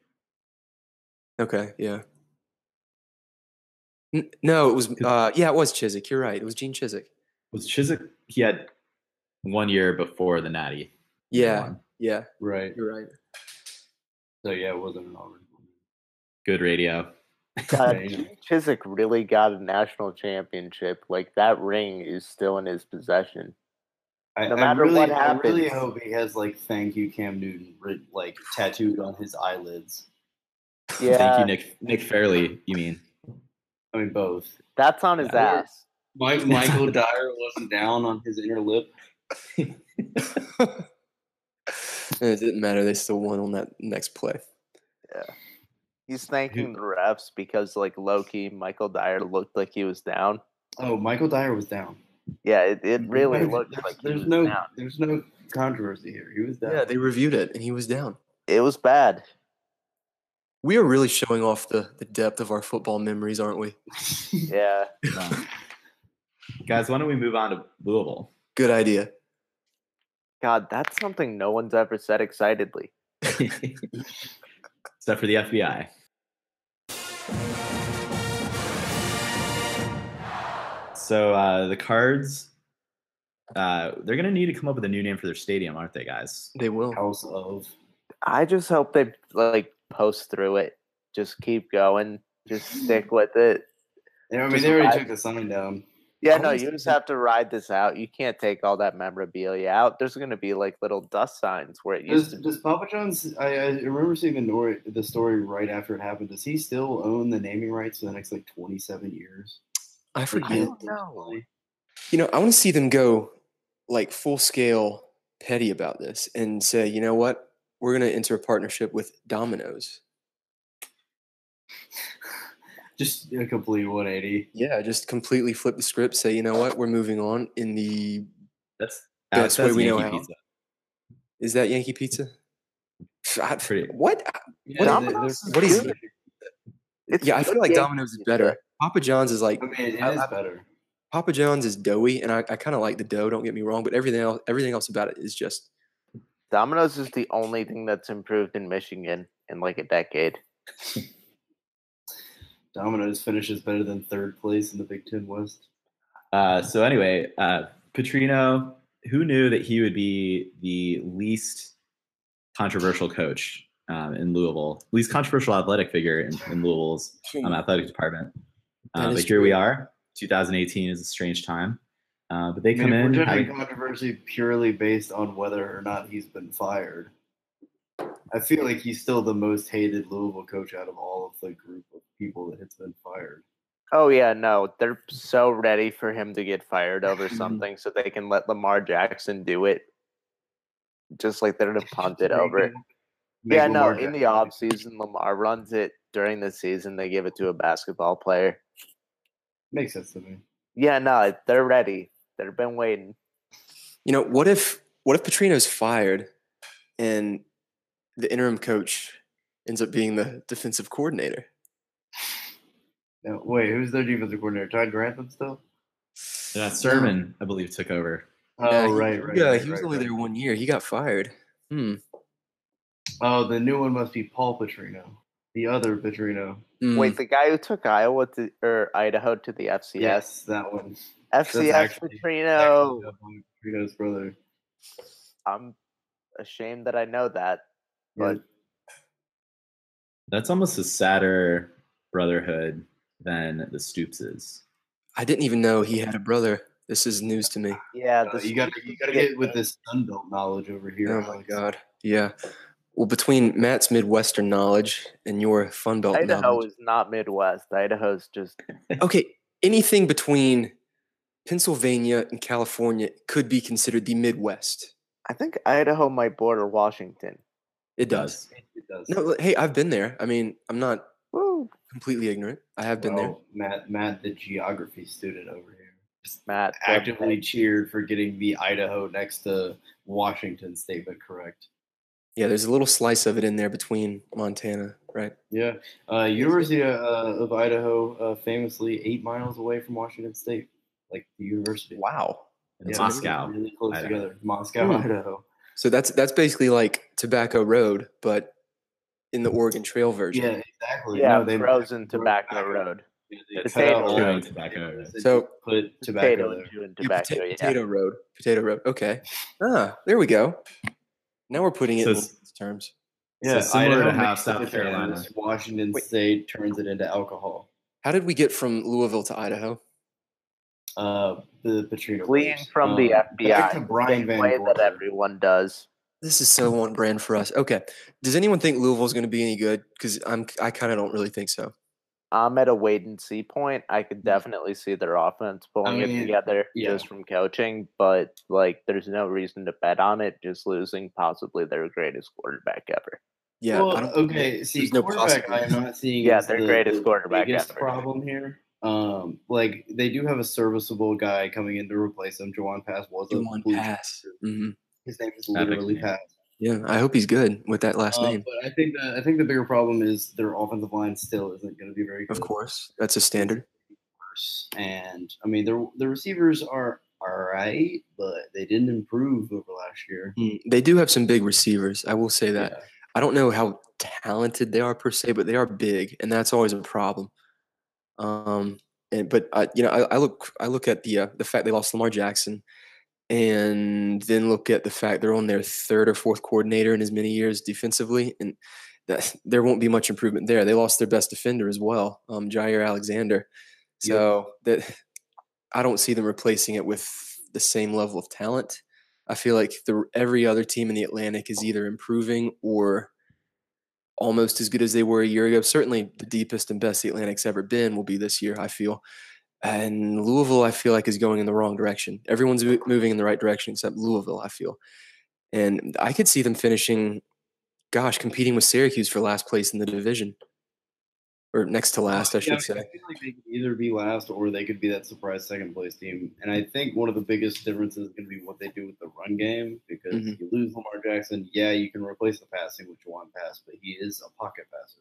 Okay, yeah. N- no, it was. Uh, yeah, it was Chizik. You're right. It was Gene Chizik. Was Chizik? He had one year before the Natty. Yeah, won. yeah. Right. You're right. So yeah, it wasn't an Auburn. Good radio. Uh, God, Chizik really got a national championship. Like that ring is still in his possession. I, No I matter really, what I really hope he has like "Thank you, Cam Newton" writ, like tattooed on his eyelids. Yeah, Thank you, Nick. Nick Fairley. You mean? I mean, both. that's on his Yeah. ass. Mike, Michael Dyer wasn't down on his inner lip. And it didn't matter. They still won on that next play. He's thanking the refs because, like, Loki, Michael Dyer looked like he was down. Oh, Michael Dyer was down. Yeah, it, it really There's- looked there's, like he there's was no down. there's no controversy here. He was down. Yeah, they reviewed it, and he was down. It was bad. We are really showing off the the depth of our football memories, aren't we? Yeah. No. Guys, why don't we move on to Louisville? Good idea. God, that's something no one's ever said excitedly. Except for the FBI. So uh, the Cards, uh, they're going to need to come up with a new name for their stadium, aren't they, guys? They will. House of. I just hope they like post through it. Just keep going. Just stick with it. Yeah, I mean, Just they already ride- took the sign down. Yeah, no, you just have to ride this out. You can't take all that memorabilia out. There's going to be like little dust signs where it used Does, to. does Papa John's? I, I remember seeing the, nor- the story right after it happened. Does he still own the naming rights for the next like 27 years? I Like, forget. don't know. You know, I want to see them go like full scale petty about this and say, you know what? We're going to enter a partnership with Domino's. Just a complete 180. Yeah, just completely flip the script. Say, you know what? We're moving on in the. That's Best Alex, way that's we know Yankee how. Pizza. Is that Yankee Pizza? I- Pretty- What? Yeah, Domino's they're- is What is? good. It's Yeah, I feel like Yankee Domino's is better. Papa John's is like I mean, it is I- I- better. Papa John's is doughy, and I, I kind of like the dough. Don't get me wrong, but everything else, everything else about it is just Domino's is the only thing that's improved in Michigan in like a decade. Domino's finishes better than third place in the Big Ten West. Uh, so anyway, uh, Petrino, who knew that he would be the least controversial coach um, in Louisville, least controversial athletic figure in, in Louisville's um, athletic department? That Uh, but here we are. 2018 is a strange time, uh, but they I mean, come if in. we're judging having- controversy purely based on whether or not he's been fired. I feel like he's still the most hated Louisville coach out of all of the group of people that it's been fired. Oh yeah, no, they're so ready for him to get fired over something so they can let Lamar Jackson do it. Just like they're gonna punt it over him- make Yeah, no, Lamar in the off season, Lamar runs it. During the season, they give it to a basketball player. Makes sense to me. Yeah, no, they're ready. They've been waiting. You know, what if what if Petrino's fired and the interim coach ends up being the defensive coordinator? No, wait, who's their defensive coordinator? Todd Grantham still? Yeah, Sirmon, I believe, took over. Oh, Yeah, he- right, right. Yeah, right, he was right, only right. there one year. He got fired. Hmm. Oh, the new one must be Paul Petrino. The other Petrino. Mm. Wait, the guy who took Iowa to or Idaho to the FCS. Yes, that one. FCS actually- Petrino. Petrino's brother. I'm ashamed that I know that. Yeah. But That's almost a sadder brotherhood than the Stoopses. I didn't even know he had a brother. This is news to me. yeah, Uh, you got to you got to get with this Sunbelt knowledge over here. Oh my god. Yeah. Well, between Matt's Midwestern knowledge and your Fun Belt Idaho knowledge. is not Midwest. Idaho's just Okay, anything between Pennsylvania and California could be considered the Midwest. I think Idaho might border Washington. It does. It does. No, hey, I've been there. I mean, I'm not Woo, completely ignorant. I have been there. Matt, Matt, the geography student over here, just Matt. actively pick. cheered for getting the Idaho next to Washington statement correct. Yeah, there's a little slice of it in there between Montana, right? Yeah, uh, University uh, of Idaho, uh, famously eight miles away from Washington State, like the university. Wow. And Yeah, Moscow. really close Idaho. together. Moscow, Hmm. Idaho. So that's that's basically like Tobacco Road, but in the Oregon Trail version. Yeah, exactly. Yeah, no, they frozen they tobacco back- road. Yeah, they It's cut out potato road. the Tobacco road. So- put tobacco Potato there. and chewing Yeah, tobacco. pota- yeah. potato road. Potato road. Okay. Ah, there we go. Now we're putting it So in it's- layman's terms. So similar to Idaho how makes South it Carolina- famous. Washington Wait. State turns it into alcohol. How did we get from Louisville to Idaho? Uh, the Petrino. Fleeing brothers. from the Um, FBI. Back to the Brian Van way that everyone does. This is so on brand for us. Okay. Does anyone think Louisville's going to be any good? Because I'm I kind of don't really think so. I'm at a wait and see point. I could definitely see their offense pulling mean, it together yeah. just from coaching, but like there's no reason to bet on it. Just losing possibly their greatest quarterback ever. Yeah. Well, okay. See, there's no quarterback, I am not seeing. Yeah, their the, greatest the quarterback biggest ever. problem here. Um, like they do have a serviceable guy coming in to replace him. Jawon Pass was a One blue pass. hmm His name is Epic literally name. Pass. Yeah. I hope he's good with that last Uh, name. but I think the I think the bigger problem is their offensive line still isn't going to be very good. Of course. That's a standard. worse. And I mean, the the receivers are all right, but they didn't improve over last year. Mm, They do have some big receivers. I will say that. Yeah. I don't know how talented they are per se, but they are big, and that's always a problem. Um, and but I, you know, I, I look, I look at the uh, the fact they lost Lamar Jackson, and then look at the fact they're on their third or fourth coordinator in as many years defensively, and that there won't be much improvement there. They lost their best defender as well, um, Jaire Alexander. So that I don't see them replacing it with the same level of talent. I feel like the every other team in the Atlantic is either improving or almost as good as they were a year ago. Certainly, the deepest and best the Atlantic's ever been will be this year. I feel, and Louisville, I feel like is going in the wrong direction. Everyone's moving in the right direction except Louisville. I feel, and I could see them finishing, gosh, competing with Syracuse for last place in the division, or next to last, I should Yeah, say. I feel like they could either be last or they could be that surprise second place team. And I think one of the biggest differences is going to be what they do with the run game because Mhm. you lose Lamar Jackson. Yeah, you can replace the passing with Jawon Pass, but he is a pocket passer.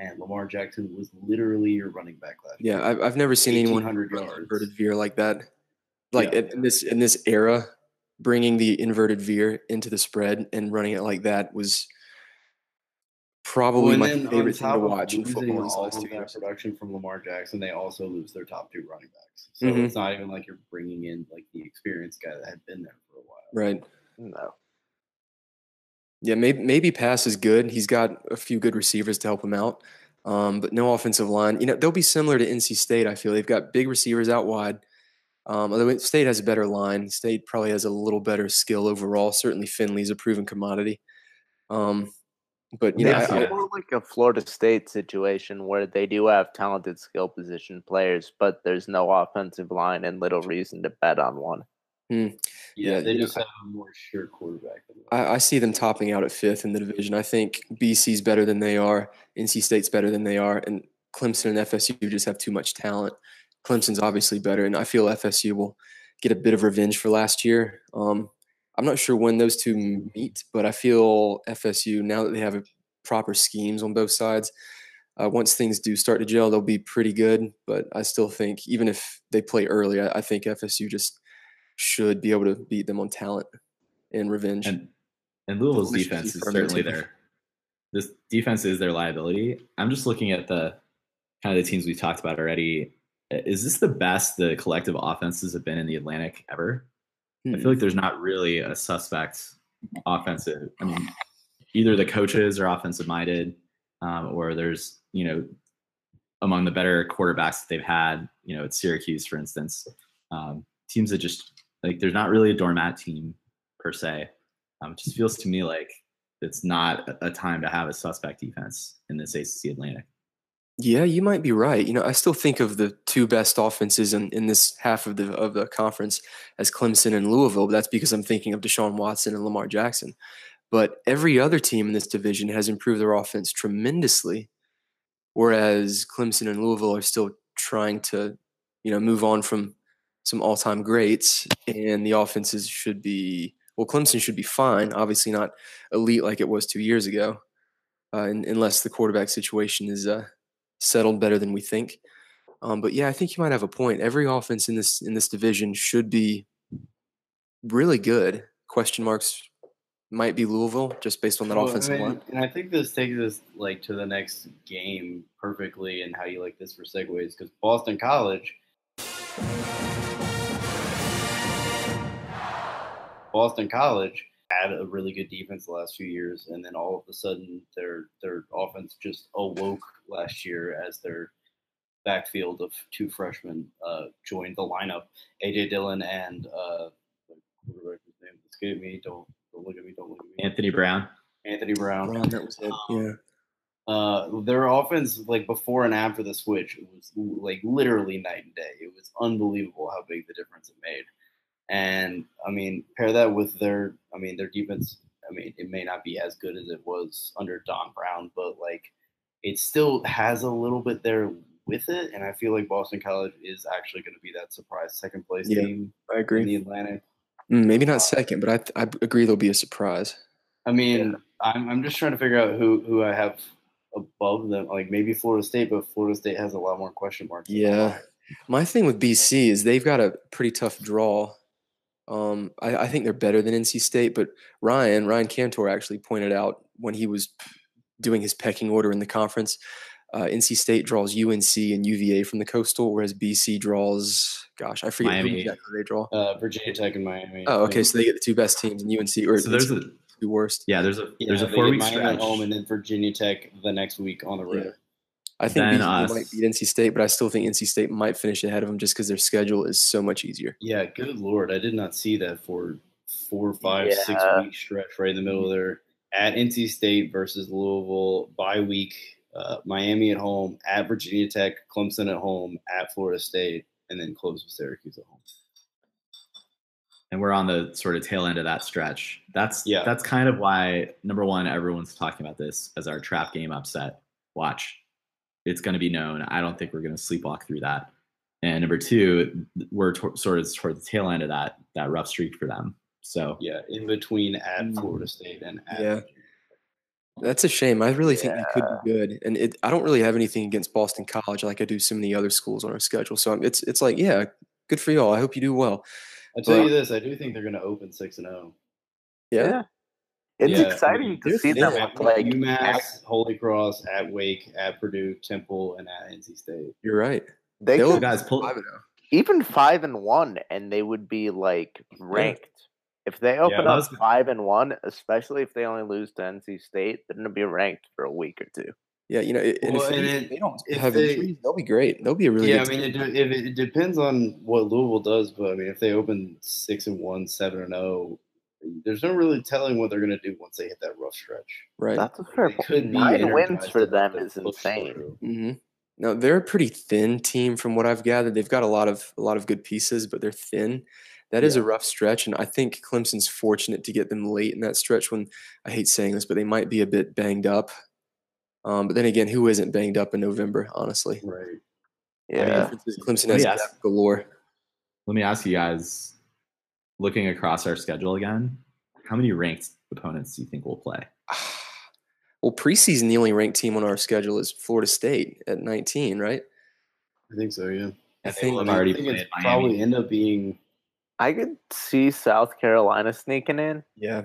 And Lamar Jackson was literally your running back last Yeah, year. I've, I've never seen anyone 1,800 run yards. inverted veer like that. Like Yeah. in, in this in this era, bringing the inverted veer into the spread and running it like that was probably Well, my favorite thing to watch in football these all last of that production from Lamar Jackson, they also lose their top two running backs. So Mhm. it's not even like you're bringing in like the experienced guy that had been there for a while. Right. No. Yeah, maybe maybe pass is good. He's got a few good receivers to help him out, um, but no offensive line. You know, they'll be similar to NC State. I feel they've got big receivers out wide. Um, although State has a better line, State probably has a little better skill overall. Certainly, Finley's a proven commodity. Um, but you know, Yeah, I, I, more like a Florida State situation where they do have talented skill position players, but there's no offensive line and little reason to bet on one. Yeah, Yeah, they just have a more sure quarterback. I, I see them topping out at fifth in the division. I think BC's better than they are, NC State's better than they are, and Clemson and FSU just have too much talent. Clemson's obviously better, and I feel FSU will get a bit of revenge for last year. Um, I'm not sure when those two meet, but I feel FSU now that they have a proper schemes on both sides, Uh, once things do start to gel, they'll be pretty good. But I still think, even if they play early, I, I think FSU just should be able to beat them on talent and revenge. And and Louisville's defense is certainly their this defense is their liability. I'm just looking at the kind of the teams we talked about already. Is this the best the collective offenses have been in the Atlantic ever? I Hmm. feel like there's not really a suspect offensive. I mean, either the coaches are offensive minded, um, or there's you know among the better quarterbacks that they've had. You know, at Syracuse, for instance, um, teams that just like there's not really a doormat team per se. Um, it just feels to me like it's not a- time to have a suspect defense in this ACC Atlantic. Yeah, you might be right. You know, I still think of the two best offenses in, in this half of the of the conference as Clemson and Louisville, but that's because I'm thinking of Deshaun Watson and Lamar Jackson. But every other team in this division has improved their offense tremendously, whereas Clemson and Louisville are still trying to, you know, move on from some all-time greats, and the offenses should be well. Clemson should be fine, obviously not elite like it was two years ago, uh, un- unless the quarterback situation is uh, settled better than we think. Um, but yeah, I think you might have a point. Every offense in this in this division should be really good. Question marks might be Louisville just based on that Well, offensive I mean, line. And I think this takes us like to the next game perfectly, and how you like this for segues because Boston College. Boston College had a really good defense the last few years, and then all of a sudden their their offense just awoke last year as their backfield of two freshmen uh, joined the lineup. AJ Dillon and uh, the quarterback name escaped me. Don't don't look at me. Don't look at me. Anthony Brown. Anthony Brown. Brown, that was it. Um, Yeah. Uh, their offense, like before and after the switch, it was like literally night and day. It was unbelievable how big the difference it made. And I mean, pair that with their, I mean, their defense. I mean, it may not be as good as it was under Don Brown, but like, it still has a little bit there with it. And I feel like Boston College is actually going to be that surprise second place Yeah, team I in the Atlantic. Mm, maybe not second, but I, I agree there'll be a surprise. I mean, I'm I'm just trying to figure out who who I have above them. Like maybe Florida State, but Florida State has a lot more question marks. Yeah. My thing with BC is they've got a pretty tough draw. Um, I, I think they're better than NC State, but Ryan Ryan Cantor actually pointed out when he was doing his pecking order in the conference, uh, NC State draws UNC and UVA from the coastal, whereas BC draws, gosh, I forget who Miami. exactly they draw. Uh, Virginia Tech and Miami. Oh, okay, so they get the two best teams in UNC or So there's the a two worst. yeah, there's a yeah, there's a four get week Miami stretch. at home and then Virginia Tech the next week on the road. Yeah. I think Then BC us. might beat NC State, but I still think NC State might finish ahead of them just because their schedule is so much easier. Yeah, good lord, I did not see that for four, five, six Yeah. week stretch right in the middle of their at NC State versus Louisville bye week, uh, Miami at home, at Virginia Tech, Clemson at home, at Florida State, and then close with Syracuse at home. and we're on the sort of tail end of that stretch. That's Yeah. That's kind of why number one, everyone's talking about this as our trap game upset. Watch, it's going to be known. I don't think we're going to sleepwalk through that. And number two, we're to- sort of toward the tail end of that that rough streak for them. So Yeah, in between at hmm. Florida State and at Yeah. That's a shame. I really think they could be good, and it, I don't really have anything against Boston College like I do so many other schools on our schedule. So I'm- it's it's like, yeah, good for y'all. I hope you do well. I'll tell But- you this, I do think they're going to open six and oh. zero. Yeah, Yeah. It's Yeah, I exciting mean, to see them At like UMass, act- Holy Cross, at Wake, at Purdue, Temple, and at NC State. you're right. they They'll- could guys, pull. Five oh. even five and one, and they would be like ranked. If they open that up was- five and one, especially if they only lose to NC State, they're gonna be ranked for a week or two. Yeah, you know, and Well, if, and they, it- they don't if have they- injuries, they'll be great. They'll be a really yeah, I mean, team. it, it, it depends on what Louisville does, but I mean, if they open six and one, seven and zero, there's no really telling what they're going to do once they hit that rough stretch. right. That's a fair point. could be Nine wins for them is insane. through. hmm No, they're a pretty thin team from what I've gathered. They've got a lot of a lot of good pieces, but they're thin. That is a rough stretch, and I think Clemson's fortunate to get them late in that stretch. When I hate saying this, but they might be a bit banged up. Um, but then again, who isn't banged up in November? Honestly, Right. Yeah. Difference is Clemson Let has me ask- galore. Let me ask you guys, looking across our schedule again, how many ranked opponents do you think we'll play? Well, preseason, the only ranked team on our schedule is Florida State at 19, right? I think so. Yeah. I they think will I, already I think it's Miami. probably end up being. I could see South Carolina sneaking in. Yeah.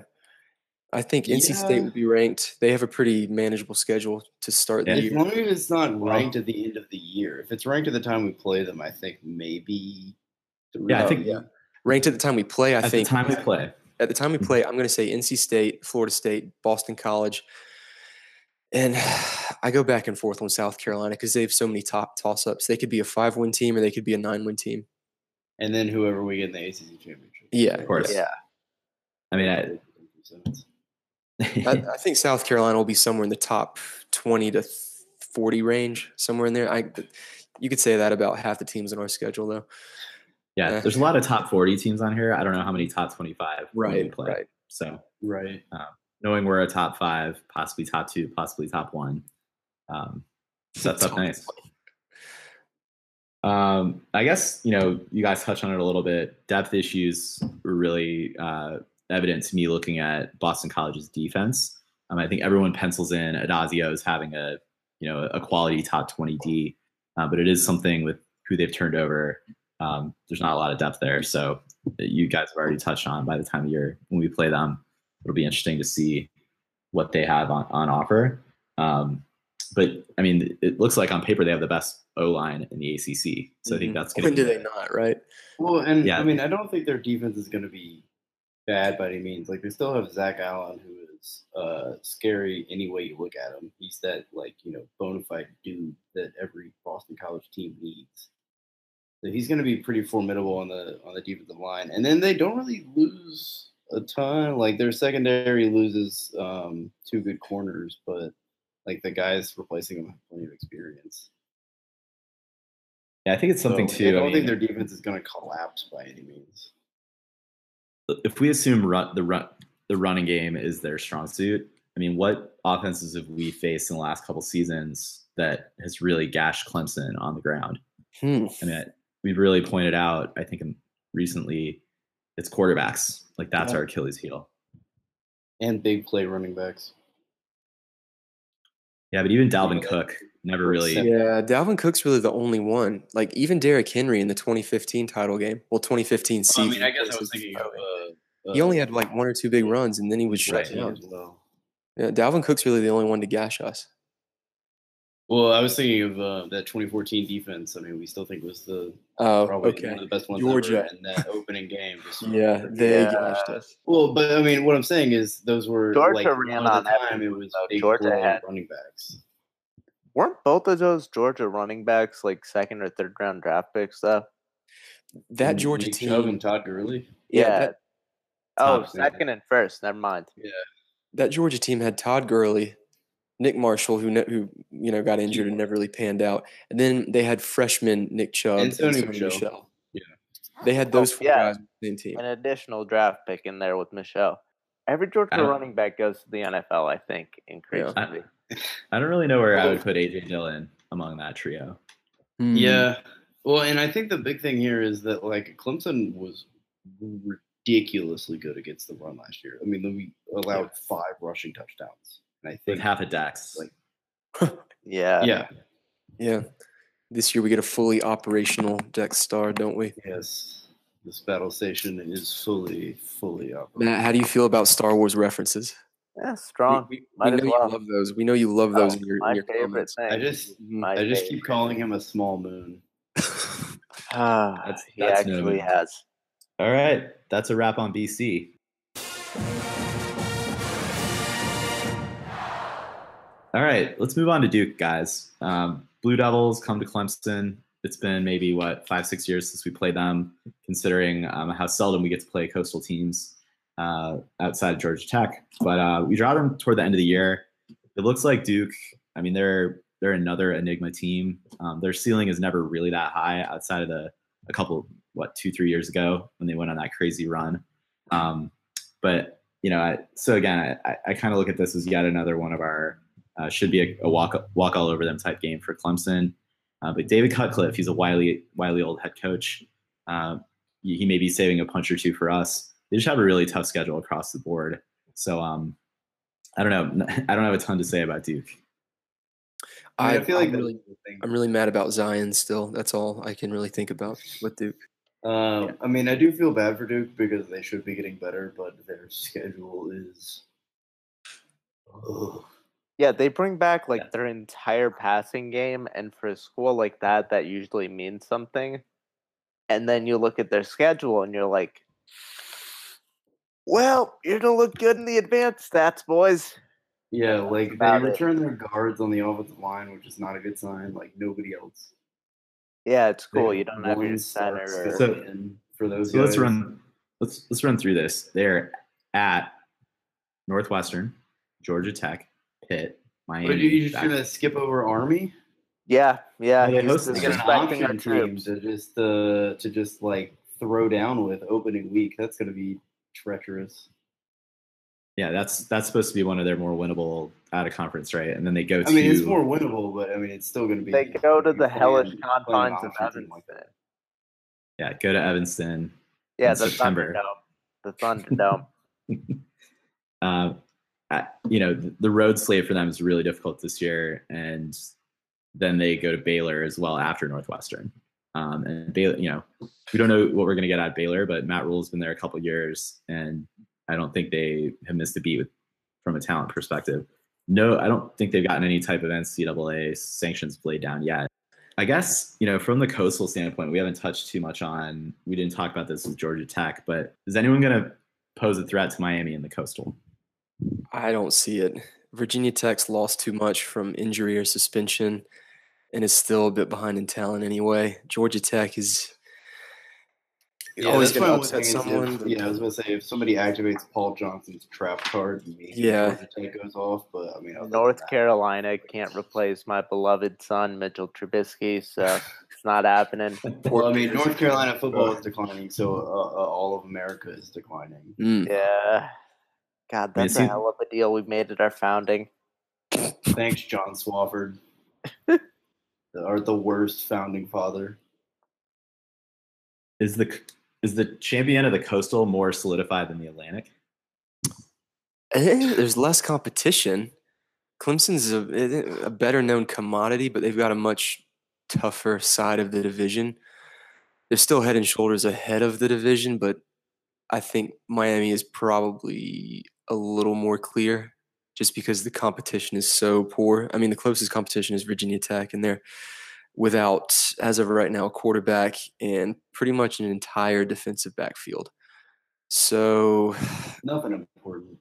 I think NC State Yeah. will be ranked. They have a pretty manageable schedule to start Yeah. the As year. long as it's not Well- ranked at the end of the year. If it's ranked at the time we play them, I think maybe. Three. Yeah, I think yeah. Ranked at the time we play, I at think the time we play. at the time we mm-hmm. play, I'm going to say NC State, Florida State, Boston College, and I go back and forth on South Carolina because they have so many top toss ups. They could be a five win team or they could be a nine win team. And then whoever we get in the ACC championship. Yeah, Of course. Yeah. I mean, I, I, I think South Carolina will be somewhere in the top 20 to 40 range, somewhere in there. I, you could say that about half the teams in our schedule, though. Yeah, there's a lot of top 40 teams on here. I don't know how many top 25 we Right, play. right. So Right. knowing we're a top five, possibly top two, possibly top one, um, sets up nice. Um, I guess you know you guys touched on it a little bit. Depth issues were really uh, evident to me looking at Boston College's defense. Um, I think everyone pencils in Addazio as having a you know a quality top twenty D, uh, but it is something with who they've turned over. Um, there's not a lot of depth there, so you guys have already touched on. By the time of year when we play them, it'll be interesting to see what they have on, on offer. Um, but I mean, it looks like on paper they have the best O line in the ACC. So I think Mhm. that's going When to do they not, right? Well, and Yeah. I mean, I don't think their defense is going to be bad by any means. Like they still have Zach Allen, who is uh, scary any way you look at him. He's that like you know bona fide dude that every Boston College team needs. So he's going to be pretty formidable on the on the defensive line. And then they don't really lose a ton. Like their secondary loses um, two good corners, but like the guys replacing them have plenty of experience. Yeah, I think it's something So, too. I I don't mean, think their defense is going to collapse by any means. if we assume run, the run the running game is their strong suit, I mean, what offenses have we faced in the last couple seasons that has really gashed Clemson on the ground? Hmm. I mean, we've really pointed out, I think, recently, it's quarterbacks. Like that's Yeah. our Achilles heel. And big play running backs. Yeah, but even Dalvin Yeah. Cook never really. Yeah, Dalvin Cook's really the only one. Like even Derrick Henry in the 2015 title game, well, 2015 season. I season. mean, I guess I was thinking of. Detroit. Uh, he only had like one or two big runs, and then he was shut Right. down. well. Yeah, Dalvin Cook's really the only one to gash us. Well, I was thinking of uh, that 2014 defense. I mean, we still think was the Oh, probably one of the best ones Georgia. ever in that opening game. Yeah, they Yeah. gashed us. Well, but I mean, what I'm saying is those were Georgia like ran a lot of the on time. It was big Georgia had- running backs. Weren't both of those Georgia running backs like second or third round draft picks though? That And Georgia Nick Chubb team, and Todd Gurley. yeah, Yeah. that, oh, Top- second and first. Never mind. Yeah. That Georgia team had Todd Gurley, Nick Marshall, who ne- who you know got injured and never really panned out, and then they had freshman Nick Chubb And Sony Sony Michel. Yeah. They had those four yeah. guys on the same team. An additional draft pick in there with Michel. Every Georgia running back goes to the NFL, I think, In increasingly. I don't really know where I would put AJ Dillon among that trio. Hmm. Yeah. Well, and I think the big thing here is that like Clemson was ridiculously good against the run last year. I mean, we allowed five rushing touchdowns, and I With think half a Dax. Like- Yeah. yeah, Yeah. This year we get a fully operational Dex Star, don't we? yes, this battle station is fully, fully operational. Matt, how do you feel about Star Wars references? Yeah, strong. We, we, Might we as know well. you love those. We know you love those Oh, in your, my in your favorite comments. thing. I just, My I just keep calling him a small moon. Ah, That's- he actually known. has. All right, that's a wrap on BC. All right, let's move on to Duke, guys. Um, Blue Devils come to Clemson. It's been maybe what five, six years since we played them. Considering um, how seldom we get to play coastal teams uh, outside of Georgia Tech, but uh, we draw them toward the end of the year. It looks like Duke. I mean, they're they're another enigma team. Um, their ceiling is never really that high outside of the a couple what two three years ago when they went on that crazy run. Um, but you know, I, so again, I, I kind of look at this as yet another one of our uh, should be a, a walk walk all over them type game for Clemson. Uh, but David Cutcliffe, he's a wily wily old head coach. Uh, he, he may be saving a punch or two for us. They just have a really tough schedule across the board. So um, I don't know. I don't have a ton to say about Duke. I, I feel like I'm really. I'm really mad about Zion still. That's all I can really think about with Duke. Uh, I mean, I do feel bad for Duke because they should be getting better, but their schedule is. Ugh. Yeah, they bring back like Yeah. their entire passing game, and for a school like that, that usually means something. And then you look at their schedule, and you're like, "Well, you're gonna look good in the advanced stats, boys." Yeah, like they about it. return their guards on the offensive line, which is not a good sign. Like nobody else. Yeah, it's They cool. You don't have your center. Or, So- for those So let's run. Let's let's run through this. They're at Northwestern, Georgia Tech, Pitt, Miami. But you, you're just back- gonna skip over Army? yeah, yeah. Yeah, they he's host- They an disrespecting our option team troops. to just uh, to just like throw down with opening week. That's gonna be treacherous. yeah, that's that's supposed to be one of their more winnable out of conference, right? And then they go to. I mean, it's more winnable, but I mean, it's still gonna be. They go to the hellish confines of Evanston. like that. yeah, go to Evanston. yeah, in the September. Thunderdome. The Thunderdome. I- you know, the, road slate for them is really difficult this year, and then they go to Baylor as well after Northwestern. Um, and Baylor, you know, we don't know what we're going to get out of Baylor, but Matt Rhule's been there a couple years, and I don't think they have missed a beat with, from a talent perspective. No, I don't think they've gotten any type of NCAA sanctions laid down yet. I guess, you know, from the coastal standpoint, we haven't touched too much on, we didn't talk about this with Georgia Tech, but is anyone going to pose a threat to Miami in the coastal? I don't see it. Virginia Tech's lost too much from injury or suspension and is still a bit behind in talent anyway. Georgia Tech is always going to my upset only thing is someone. If, yeah, I was gonna say if somebody activates Paul Johnson's trap card, maybe Yeah. Georgia Tech goes off. But I mean, other than North that- Carolina can't replace my beloved son Mitchell Trubisky, so it's not happening. Well, I mean, North Carolina football is declining, so uh, uh, all of America is declining. Mm. Yeah, God, I mean, it that's a hell of a deal we made at our founding. Thanks, John Swofford, Are the worst founding father. Is the is the champion of the coastal more solidified than the Atlantic? Eh, there's less competition. Clemson's a, eh, a better known commodity, but they've got a much tougher side of the division. They're still head and shoulders ahead of the division, but I think Miami is probably a little more clear just because the competition is so poor. I mean, the closest competition is Virginia Tech, and they're without, as of right now, a quarterback and pretty much an entire defensive backfield. So Nothing important.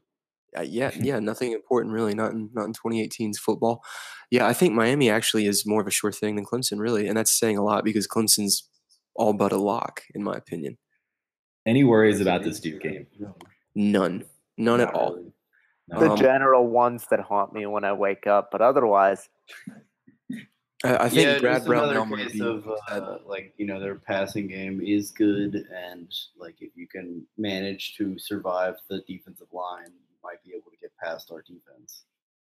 uh, yeah, yeah, nothing important really. Not in not in 2018's football. Yeah, I think Miami actually is more of a sure thing than Clemson, really, and that's saying a lot because Clemson's all but a lock, in my opinion. Any worries about this Duke game? No, None, none at all. really. The Um, general ones that haunt me when I wake up, but otherwise, I, I think yeah, Brad Brown another case be of uh, like you know their passing game is good, and like if you can manage to survive the defensive line, you might be able to get past our defense.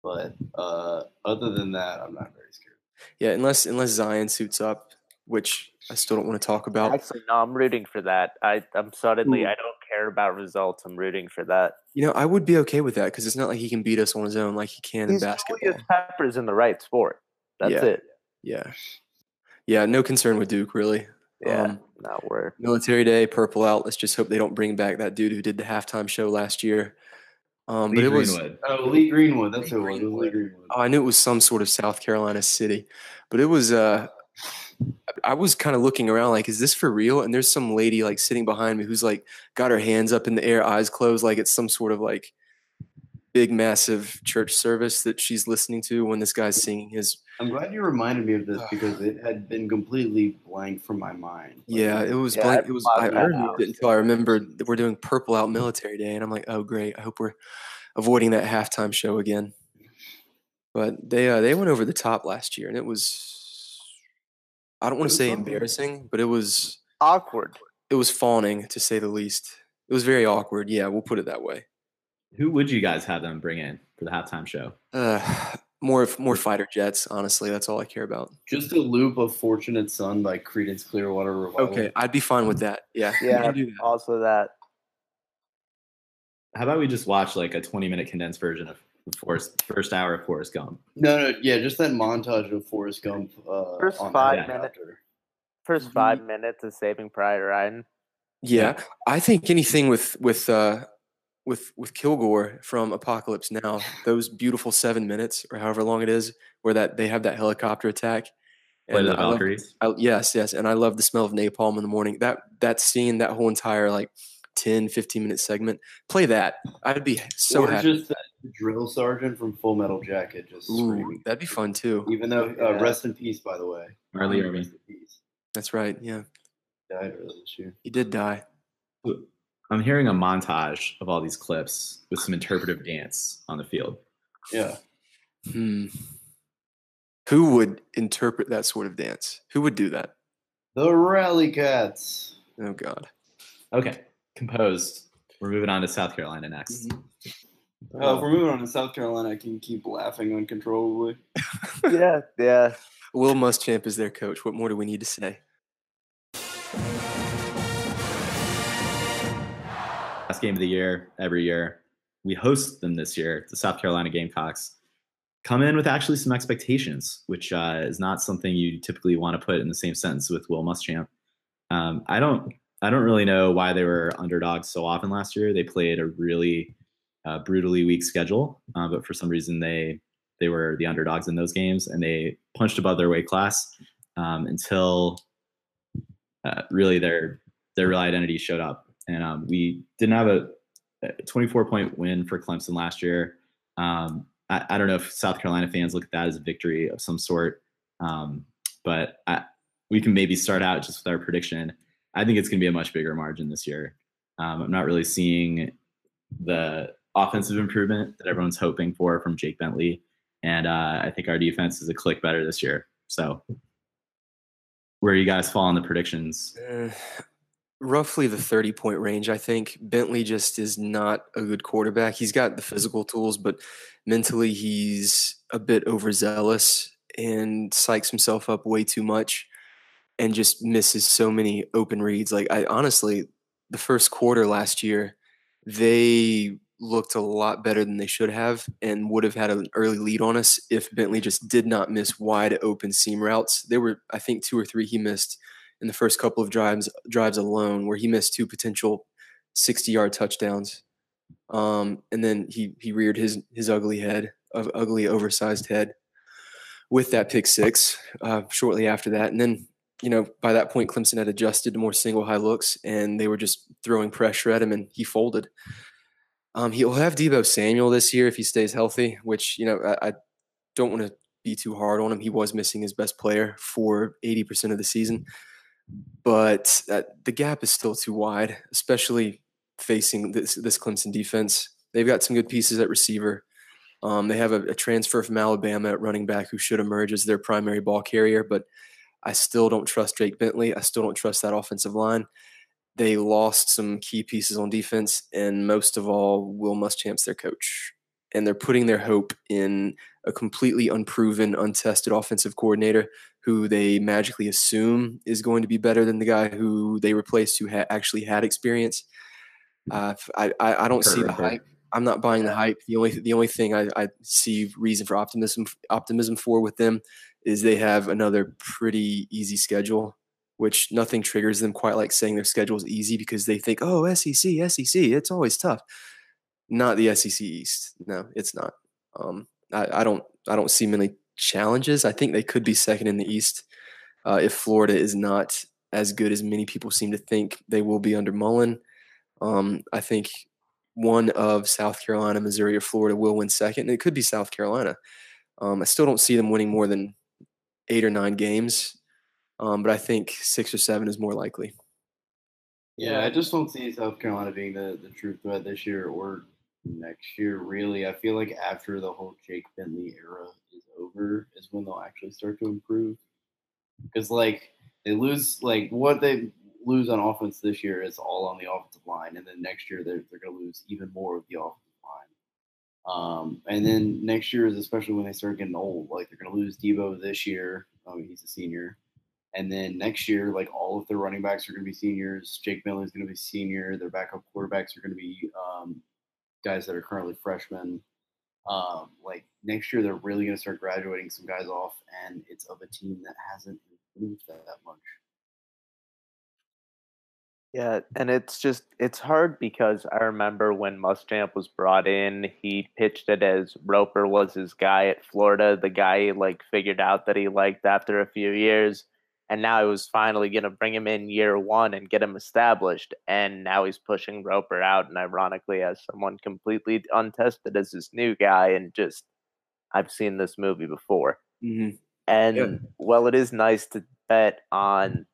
But uh, other than that, I'm not very scared. yeah, unless unless Zion suits up, which I still don't want to talk about. actually, no, I'm rooting for that. I, I'm suddenly, Ooh. I don't care about results. I'm rooting for that. You know, I would be okay with that because it's not like he can beat us on his own like he can in He's basketball. Julius Peppers in the right sport. That's Yeah. it. Yeah, yeah, no concern with Duke really. Yeah, Um, not worth. Military Day, purple out. Let's just hope they don't bring back that dude who did the halftime show last year. Um, but Lee it was. Oh, Lee Greenwood, that's Lee who it was. It was Lee Greenwood. Oh, I knew it was some sort of South Carolina city, but it was. Uh, I was kind of looking around, like, is this for real? And there's some lady like sitting behind me who's like got her hands up in the air, eyes closed, like it's some sort of like big, massive church service that she's listening to when this guy's singing his. I'm glad you reminded me of this because it had been completely blank from my mind. Like, Yeah, it was Yeah, blank. It was. I, I removed it until I remembered that we're doing Purple Out Military Day, and I'm like, oh great. I hope we're avoiding that halftime show again. But they uh, they went over the top last year, and it was. I don't want to say embarrassing, but it was Awkward. it was fawning to say the least. It was very awkward. Yeah, we'll put it that way. Who would you guys have them bring in for the halftime show? Uh, more more fighter jets. Honestly, that's all I care about. Just a loop of Fortunate Son by Creedence Clearwater Revival. Okay, I'd be fine with that. Yeah, Yeah, do that. also that. How about we just watch like a 20 minute condensed version of Forrest first hour of Forrest Gump. No, no, yeah, just that montage of Forrest Gump. Uh, First five that minutes. helicopter. First Mhm. five minutes of Saving Private Ryan. Yeah, I think anything with with uh, with with Kilgore from Apocalypse Now, those beautiful seven minutes or however long it is, where that they have that helicopter attack. Play And the I love- I, yes, yes, and I love the smell of napalm in the morning. That that scene, that whole entire like 10, 15 minute segment, play that. I'd be so or happy. just that drill sergeant from Full Metal Jacket just Ooh, screaming. that'd be fun too. Even though, uh, Yeah. rest in peace, by the way. R. Lee Ermey. Rest in peace. That's right. Yeah, Died earlier this year. he did die. I'm hearing a montage of all these clips with some interpretive dance on the field. Yeah. Hmm. Who would interpret that sort of dance? Who would do that? The Rally Cats. Oh God. Okay, composed. We're moving on to South Carolina next. Uh, if we're moving on to South Carolina, I can keep laughing uncontrollably. yeah, yeah. Will Muschamp is their coach. What more do we need to say? Last game of the year, every year. We host them this year. The South Carolina Gamecocks come in with actually some expectations, which uh, is not something you typically want to put in the same sentence with Will Muschamp. Um, I don't, I don't really know why they were underdogs so often last year. They played a really uh, brutally weak schedule, uh, but for some reason they they were the underdogs in those games, and they punched above their weight class um, until uh, really their their real identity showed up. And um, we didn't have a, a 24 point win for Clemson last year. Um, I, I don't know if South Carolina fans look at that as a victory of some sort, um, but I, we can maybe start out just with our prediction. I think it's going to be a much bigger margin this year. Um, I'm not really seeing the offensive improvement that everyone's hoping for from Jake Bentley, and uh, I think our defense is a click better this year. So, where you guys fall on the predictions? Uh, roughly the 30 point range, I think. Bentley just is not a good quarterback. He's got the physical tools, but mentally he's a bit overzealous and psychs himself up way too much and just misses so many open reads. Like I honestly, the first quarter last year, they looked a lot better than they should have and would have had an early lead on us if Bentley just did not miss wide open seam routes. There were, I think, two or three he missed in the first couple of drives drives alone, where he missed two potential sixty yard touchdowns. Um, and then he he reared his his ugly head, of ugly oversized head, with that pick six uh, shortly after that. And then you know by that point Clemson had adjusted to more single high looks, and they were just throwing pressure at him, and he folded. Um, he'll have Deebo Samuel this year if he stays healthy, which you know I, I don't want to be too hard on him. He was missing his best player for eighty percent of the season but uh, the gap is still too wide, especially facing this this Clemson defense. They've got some good pieces at receiver. Um, they have a, a transfer from Alabama at running back who should emerge as their primary ball carrier, but I still don't trust Jake Bentley. I still don't trust that offensive line. They lost some key pieces on defense, and most of all, Will Muschamp's their coach. And they're putting their hope in a completely unproven, untested offensive coordinator who they magically assume is going to be better than the guy who they replaced who ha- actually had experience. Uh, I, I, I don't see the hype. I'm not buying the hype. The only the only thing I, I see reason for optimism optimism for with them is they have another pretty easy schedule, which nothing triggers them quite like saying their schedule is easy because they think, oh, SEC, SEC, it's always tough. Not the SEC East. No, it's not. Um, I, I don't I don't see many challenges. I think they could be second in the East uh, if Florida is not as good as many people seem to think they will be under Mullen. Um, I think one of South Carolina, Missouri, or Florida will win second, and it could be South Carolina. Um, I still don't see them winning more than eight or nine games, um, but I think six or seven is more likely. Yeah, I just don't see South Carolina being the, the true threat this year or next year, really. I feel like after the whole Jake Bentley era is over is when they'll actually start to improve. Because, like, they lose, like, what they lose on offense this year is all on the offensive line. And then next year, they're, they're going to lose even more of the offensive line. Um, and then next year is especially when they start getting old. Like, they're going to lose Deebo this year. Mean, he's a senior. And then next year, like all of their running backs are going to be seniors. Jake Bentley is going to be senior. Their backup quarterbacks are going to be um, guys that are currently freshmen. Um, like next year, they're really going to start graduating some guys off, and it's of a team that hasn't improved that much. Yeah, and it's just it's hard because I remember when Muschamp was brought in, he pitched it as Roper was his guy at Florida, the guy he like figured out that he liked after a few years, and now he was finally gonna bring him in year one and get him established, and now he's pushing Roper out, and ironically as someone completely untested as his new guy, and just I've seen this movie before, Mm-hmm. and well, it is nice to bet on.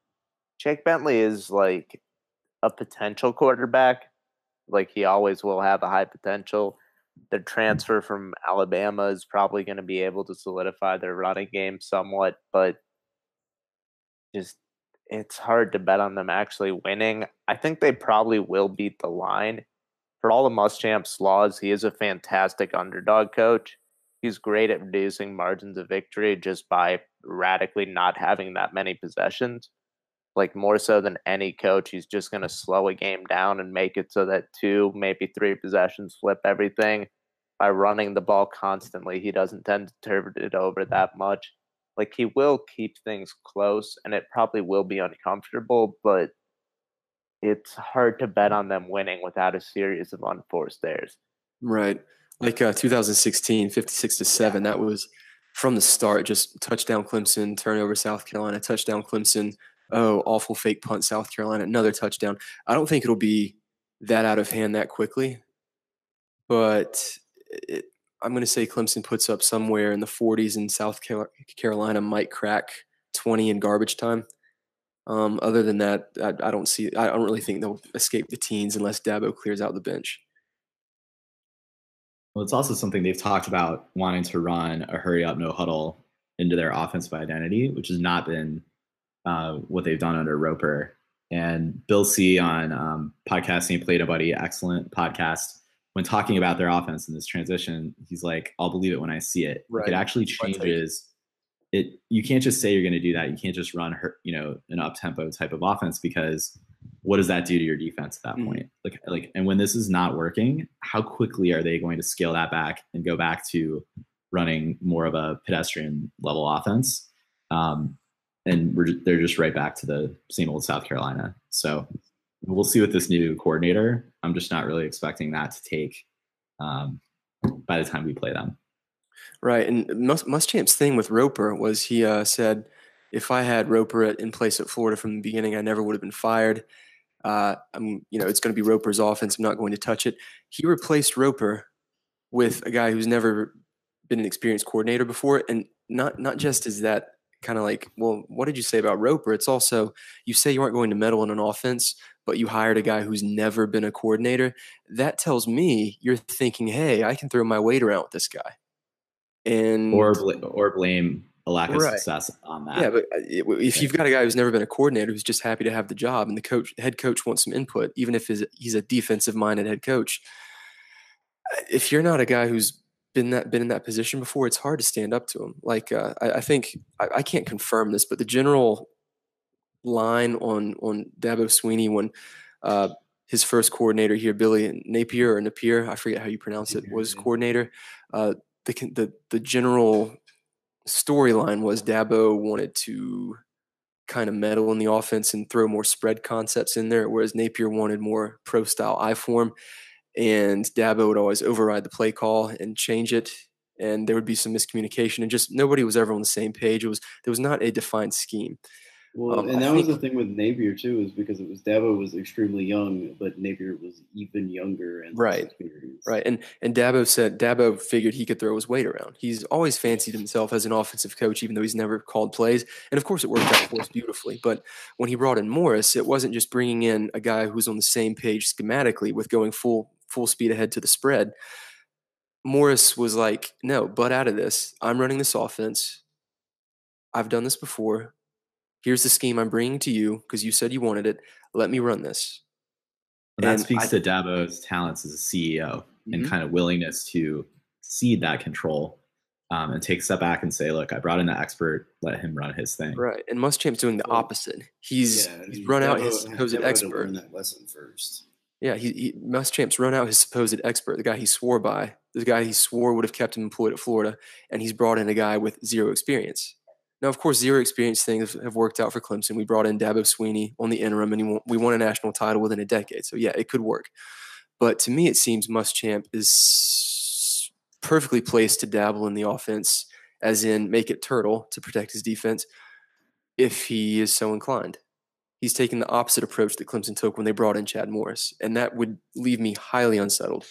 Jake Bentley is like a potential quarterback. Like he always will have a high potential. The transfer from Alabama is probably going to be able to solidify their running game somewhat, but just it's hard to bet on them actually winning. I think they probably will beat the line. For all of Muschamp's flaws, he is a fantastic underdog coach. He's great at reducing margins of victory just by radically not having that many possessions like more so than any coach, he's just going to slow a game down and make it so that two, maybe three possessions flip everything. By running the ball constantly, he doesn't tend to turn it over that much. Like he will keep things close, and it probably will be uncomfortable, but it's hard to bet on them winning without a series of unforced errors. Right. Like uh, 2016, 56 to 7, that was from the start just touchdown Clemson, turnover South Carolina, touchdown Clemson, oh, awful fake punt, South Carolina, another touchdown. I don't think it'll be that out of hand that quickly, but it, I'm going to say Clemson puts up somewhere in the 40s, and South Carolina might crack 20 in garbage time. Um, other than that, I, I, don't see. I don't really think they'll escape the teens unless Dabo clears out the bench. Well, it's also something they've talked about wanting to run a hurry up, no huddle into their offensive identity, which has not been uh, what they've done under Roper. And Bill C on um, Podcast Ain't Played Nobody, excellent podcast. When talking about their offense in this transition, he's like, "I'll believe it when I see it." Right. It actually changes. It you can't just say you're going to do that. You can't just run her, you know, an up tempo type of offense because what does that do to your defense at that mm-hmm. point? Like, like, and when this is not working, how quickly are they going to scale that back and go back to running more of a pedestrian level offense? Um, and they're just right back to the same old South Carolina. So we'll see with this new coordinator. I'm just not really expecting that to take um, by the time we play them. Right, and Mus- Muschamp's thing with Roper was he uh, said, if I had Roper in place at Florida from the beginning, I never would have been fired. Uh, I'm, you know, it's going to be Roper's offense. I'm not going to touch it. He replaced Roper with a guy who's never been an experienced coordinator before, and not not just is that kind of like, well, what did you say about Roper? It's also you say you aren't going to meddle in an offense, but you hired a guy who's never been a coordinator. That tells me you're thinking, hey, I can throw my weight around with this guy, and or bl- or blame a lack of right. success on that. Yeah, but uh, if you've got a guy who's never been a coordinator who's just happy to have the job, and the coach, head coach wants some input, even if he's a defensive minded head coach. Uh, if you're not a guy who's been that been in that position before, it's hard to stand up to him. Like uh, I, I, think I, I, can't confirm this, but the general line on on Dabo Swinney when uh, his first coordinator here, Billy Napier or Napier, I forget how you pronounce it, was coordinator. Uh, the the the general storyline was Dabo wanted to kind of meddle in the offense and throw more spread concepts in there, whereas Napier wanted more pro style I form and Dabo would always override the play call and change it, and there would be some miscommunication, and just nobody was ever on the same page. It was there was not a defined scheme. Well, um, and that was the thing with Napier too, is because it was Dabo was extremely young, but Napier was even younger and right, right. And and Dabo said Dabo figured he could throw his weight around. He's always fancied himself as an offensive coach, even though he's never called plays. And of course, it worked out for us beautifully. But when he brought in Morris, it wasn't just bringing in a guy who's on the same page schematically with going full full speed ahead to the spread. Morris was like, no, butt out of this. I'm running this offense. I've done this before. Here's the scheme I'm bringing to you because you said you wanted it. Let me run this. And that speaks I, to Dabo's talents as a CEO mm-hmm. and kind of willingness to cede that control um, and take a step back and say, look, I brought in an expert, let him run his thing. Right. And Muschamp's doing the opposite. He's, yeah, he's run Dabo, out his supposed expert. Learn that lesson first. Yeah, he, he Muschamp's run out his supposed expert, the guy he swore by the guy he swore would have kept him employed at Florida, and he's brought in a guy with zero experience. Now, of course, zero experience things have worked out for Clemson. We brought in Dabo Swinney on the interim, and won, we won a national title within a decade. So, yeah, it could work. But to me, it seems Muschamp is perfectly placed to dabble in the offense, as in make it turtle to protect his defense, if he is so inclined. He's taking the opposite approach that Clemson took when they brought in Chad Morris, and that would leave me highly unsettled.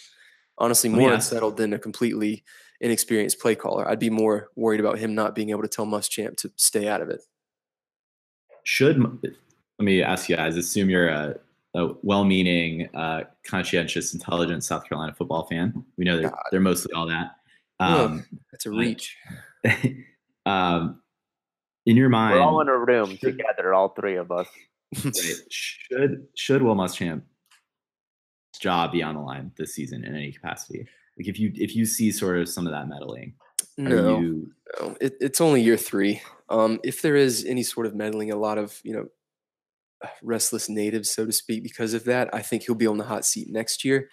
Honestly, more yeah. unsettled than a completely inexperienced play caller. I'd be more worried about him not being able to tell Muschamp to stay out of it. Should let me ask you guys? Assume you're a, a well-meaning, uh, conscientious, intelligent South Carolina football fan. We know they're, they're mostly all that. Um, That's a reach. um, in your mind, We're all in a room together, all three of us. right, should should Will Muschamp's job be on the line this season in any capacity? Like if you if you see sort of some of that meddling, No, you no. It, it's only year three. Um, if there is any sort of meddling, a lot of you know restless natives, so to speak, because of that, I think he'll be on the hot seat next year.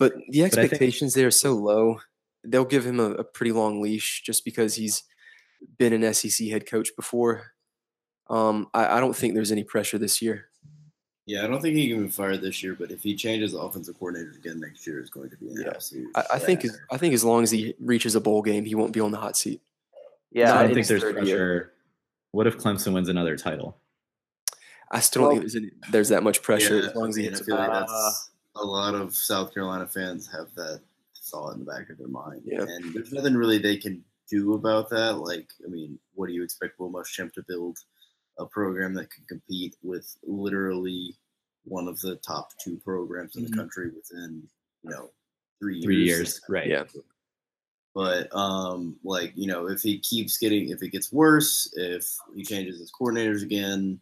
But the I think- expectations there are so low. They'll give him a, a pretty long leash just because he's been an SEC head coach before. Um, I, I don't think there's any pressure this year. Yeah, I don't think he can be fired this year, but if he changes offensive coordinator again next year, it's going to be an Yeah. absolute. I, I think as. I think as long as he reaches a bowl game, he won't be on the hot seat. Yeah, I don't think there's third pressure. year. What if Clemson wins another title? I still don't Well- think there's, any, there's that much pressure Yeah, as long as he and I hits a feel like Uh, that's a lot of South Carolina fans have that thought in the back of their mind. Yeah. And there's nothing really they can do about that. Like, I mean, what do you expect Will Muschamp to build a program that can compete with literally one of the top two programs in the country within, you know, three years? Three years, right? Yeah. But um, like you know, if he keeps getting, if it gets worse, if he changes his coordinators again,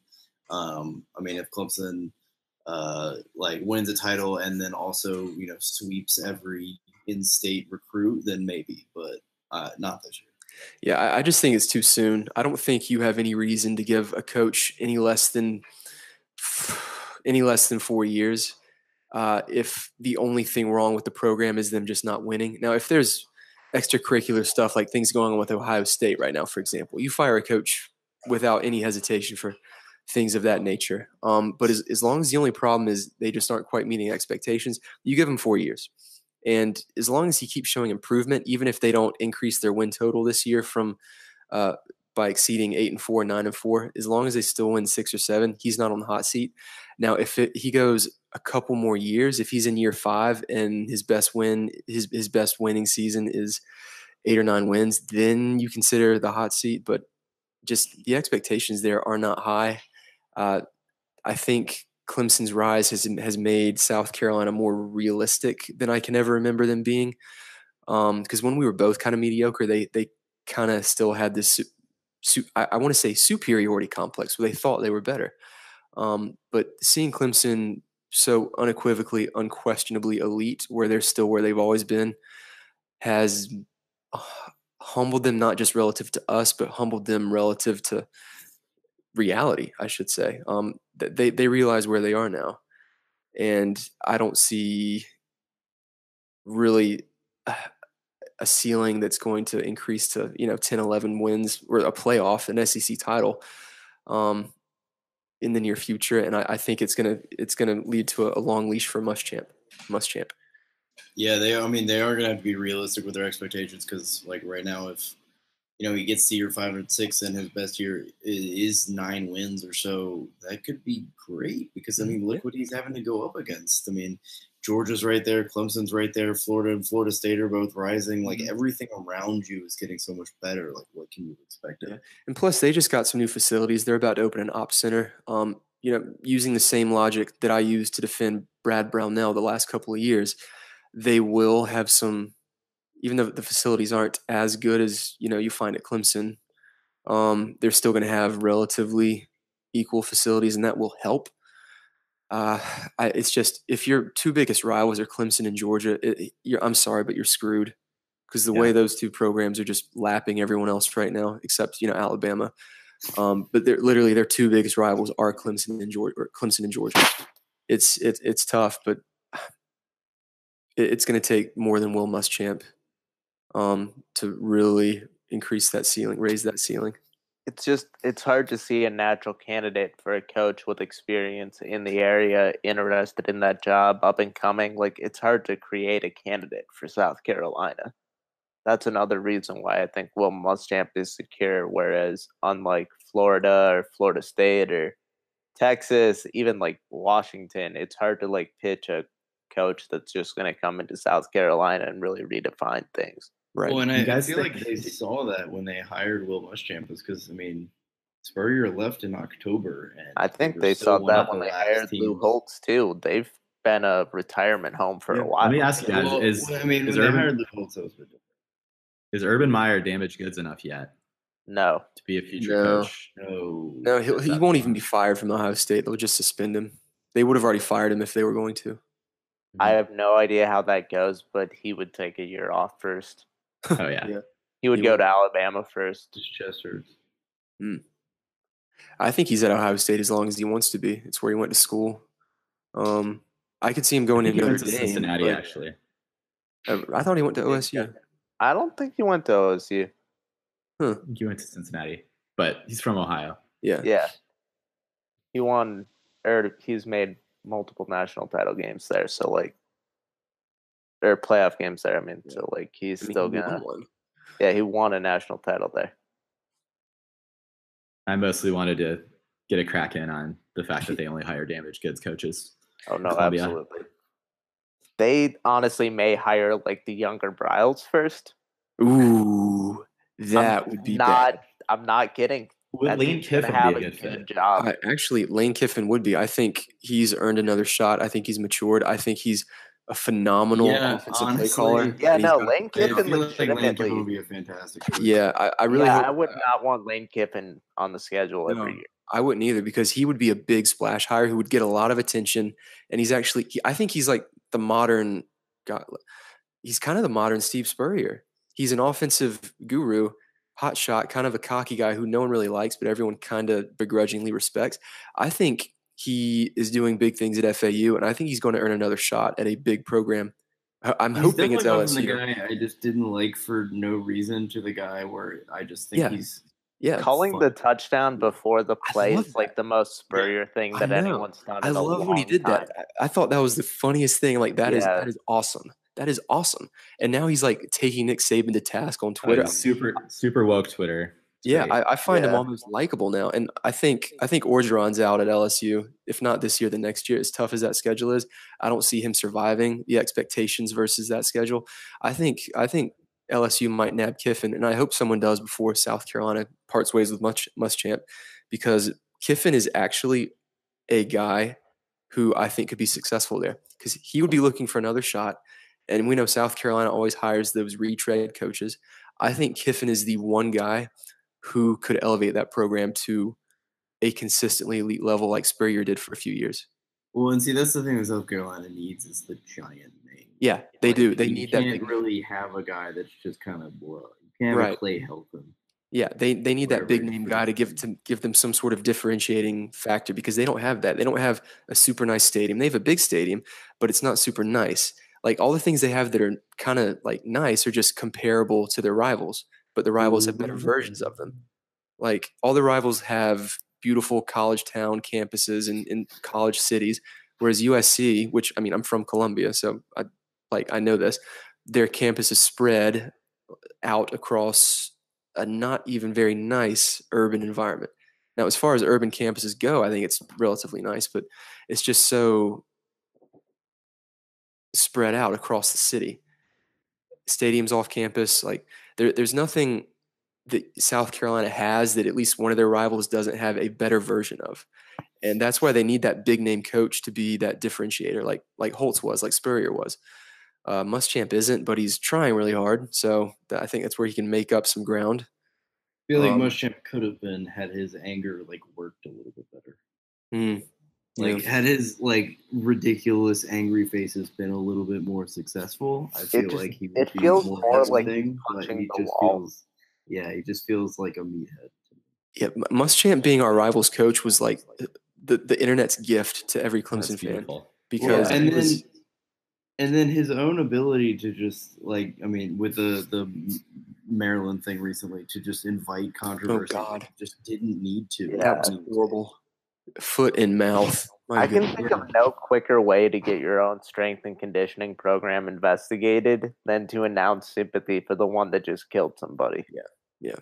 um, I mean, if Clemson uh, like wins a title and then also you know sweeps every in-state recruit, then maybe, but uh, not this year. Yeah, I, I just think it's too soon. I don't think you have any reason to give a coach any less than any less than four years. Uh, if the only thing wrong with the program is them just not winning. Now, if there's extracurricular stuff like things going on with Ohio State right now, for example, you fire a coach without any hesitation for things of that nature. Um, but as, as long as the only problem is they just aren't quite meeting expectations, you give them four years. And as long as he keeps showing improvement, even if they don't increase their win total this year from uh, by exceeding eight and four, nine and four, as long as they still win six or seven, he's not on the hot seat. Now, if it, he goes a couple more years, if he's in year five and his best win, his his best winning season is eight or nine wins, then you consider the hot seat. But just the expectations there are not high. Uh, I think Clemson's rise has has made South Carolina more realistic than I can ever remember them being. Because when we were both kind of mediocre, they they kind of still had this, su- su- I, I want to say superiority complex, where they thought they were better. Um, but seeing Clemson so unequivocally, unquestionably elite, where they're still where they've always been, has uh, humbled them not just relative to us, but humbled them relative to reality, I should say. Um, they they realize where they are now, and I don't see really a- ceiling that's going to increase to you know 10 11 wins or a playoff an sec title um, in the near future and I, I think it's gonna it's gonna lead to a, a long leash for Muschamp Muschamp Yeah, they. I mean, they are gonna have to be realistic with their expectations because, like, right now, if you know he gets to year five and six and his best year is nine wins or so, that could be great. Because I mean, look what he's having to go up against. I mean, Georgia's right there, Clemson's right there, Florida and Florida State are both rising. Like everything around you is getting so much better. Like, what can you expect? Yeah. And plus, they just got some new facilities. They're about to open an op center. Um, you know, using the same logic that I used to defend Brad Brownell the last couple of years, they will have some. Even though the facilities aren't as good as you know you find at Clemson, um, they're still going to have relatively equal facilities, and that will help. Uh, I, it's just if your two biggest rivals are Clemson and Georgia, it, you're, I'm sorry, but you're screwed because the Yeah. way those two programs are just lapping everyone else right now, except you know Alabama. Um, but they're literally their two biggest rivals are Clemson and Georgia. Or Clemson and Georgia. It's it's it's tough, but it, it's going to take more than Will Muschamp um, to really increase that ceiling, raise that ceiling. It's just it's hard to see a natural candidate for a coach with experience in the area interested in that job, up and coming. Like it's hard to create a candidate for South Carolina. That's another reason why I think Will Muschamp is secure. Whereas unlike Florida or Florida State or Texas, even like Washington, it's hard to like pitch a coach that's just going to come into South Carolina and really redefine things. Right. Well, and You I, I feel like they saw that when they hired Will Muschamp, is because I mean, Spurrier left in October, and I think they saw that when the they last hired Lou teams. Holtz too. They've been a retirement home for Yeah, a let while. me ask you guys, Well, is- well, I mean, is Urban- hired Lou Holtz, was a bit different. Is Urban Meyer damaged goods enough yet No, to be a future No. coach? No, No, he'll, he won't fine. even be fired from Ohio State. They'll just suspend him. They would have already fired him if they were going to. I hmm. have no idea how that goes, but he would take a year off first. Oh yeah. Yeah. He would He go would. to Alabama first. Just Chester. I think he's at Ohio State as long as he wants to be. It's where he went to school. Um, I could see him going think to he Notre to Dame. Cincinnati actually. Uh, I thought he went to OSU. I don't think he went to OSU. I think he went to Cincinnati, but he's from Ohio. Yeah. Yeah, he won, or he's made multiple national title games there. So like, or playoff games there. I mean, so like he's I mean, still he gonna. one. Yeah, he won a national title there. I mostly wanted to get a crack in on the fact that they only hire damaged goods coaches. Oh no, Columbia. absolutely. They honestly may hire like the younger Briles first. Ooh, I'm that would be not. bad. I'm not kidding. Would That Lane Kiffin have be a good fit? job. I, actually, Lane Kiffin would be. I think he's earned another shot. I think he's matured. I think he's a phenomenal Yeah, offensive honestly, play caller. Yeah, no, got- Lane Kiffin feel like Lane. Kiffin would be a fantastic. coach. Yeah, I, I really yeah, hope. I would not want Lane Kiffin on the schedule every No. year. I wouldn't either because he would be a big splash hire who would get a lot of attention, and he's actually. He, I think he's like the modern. God, he's kind of the modern Steve Spurrier. He's an offensive guru, hot shot, kind of a cocky guy who no one really likes, but everyone kind of begrudgingly respects. I think he is doing big things at FAU, and I think he's going to earn another shot at a big program. I- I'm He's hoping it's definitely LSU. The guy I just didn't like for no reason to the guy where I just think Yeah. he's Yeah, Calling fun. the touchdown before the play is like the most Spurrier thing that anyone's done. I in a love when he did time. that. I, I thought that was the funniest thing. Like that is Yeah. that is awesome. That is awesome. And now he's like taking Nick Saban to task on Twitter, Twitter. super super woke Twitter. Yeah. I, I find him almost likable now, and I think I think Orgeron's out at LSU. If not this year, the next year. As tough as that schedule is, I don't see him surviving the expectations versus that schedule. I think I think LSU might nab Kiffin, and I hope someone does before South Carolina parts ways with Much Muschamp, because Kiffin is actually a guy who I think could be successful there because he would be looking for another shot. And we know South Carolina always hires those retread coaches. I think Kiffin is the one guy who could elevate that program to a consistently elite level like Spurrier did for a few years. well, and see that's the thing that South Carolina needs is the giant name. Yeah, they do. They need that can't really have a guy that's just kind of blah. You can't Right. Clay Helton. Yeah, they they need that big name guy to give to give them some sort of differentiating factor because they don't have that. They don't have a super nice stadium. They have a big stadium, but it's not super nice. Like all the things they have that are kind of like nice are just comparable to their rivals, but the rivals have better mm. versions of them. Like all the rivals have beautiful college town campuses in, in college cities, whereas USC, which I mean I'm from Columbia, so I like I know this, their campus is spread out across a not even very nice urban environment. Now, as far as urban campuses go, I think it's relatively nice, but it's just so spread out across the city. Stadiums off campus, like there, there's nothing that South Carolina has that at least one of their rivals doesn't have a better version of. And that's why they need that big name coach to be that differentiator, like like Holtz was, like Spurrier was. Uh, Muschamp isn't, but he's trying really hard. So that, I think that's where he can make up some ground. I feel like Um, Muschamp could have been had his anger like worked a little bit better. Mm, Like yeah. had his like ridiculous angry faces been a little bit more successful, I feel just- like he would it be feels more, more like hesitant, but punching he the just wall. feels yeah, he just feels like a meathead. Yeah, M- Muschamp being our rivals coach was like the, the internet's gift to every Clemson fan beautiful. because and was, then and then his own ability to just like I mean with the the Maryland thing recently to just invite oh, controversy. God. just didn't need to. Yeah. That was horrible. Foot in mouth. My I can good think of no quicker way to get your own strength and conditioning program investigated than to announce sympathy for the one that just killed somebody. Yeah. Yeah.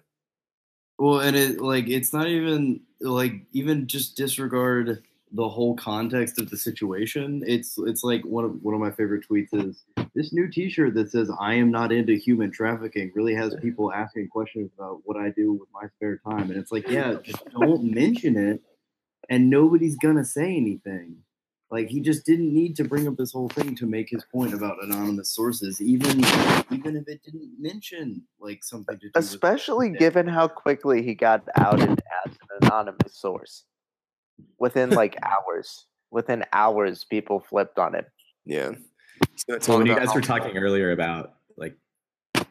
Well, and it like it's not even like even just disregard the whole context of the situation. It's it's like one of one of my favorite tweets is this new T-shirt that says "I am not into human trafficking" really has people asking questions about what I do with my spare time, and it's like, yeah, just don't mention it, and nobody's gonna say anything. Like he just didn't need to bring up this whole thing to make his point about anonymous sources, even even if it didn't mention like something to do Especially Yeah. given how quickly he got outed as an anonymous source. Within like hours. Within hours, people flipped on him. Yeah. He's So talk when you guys were talking earlier about like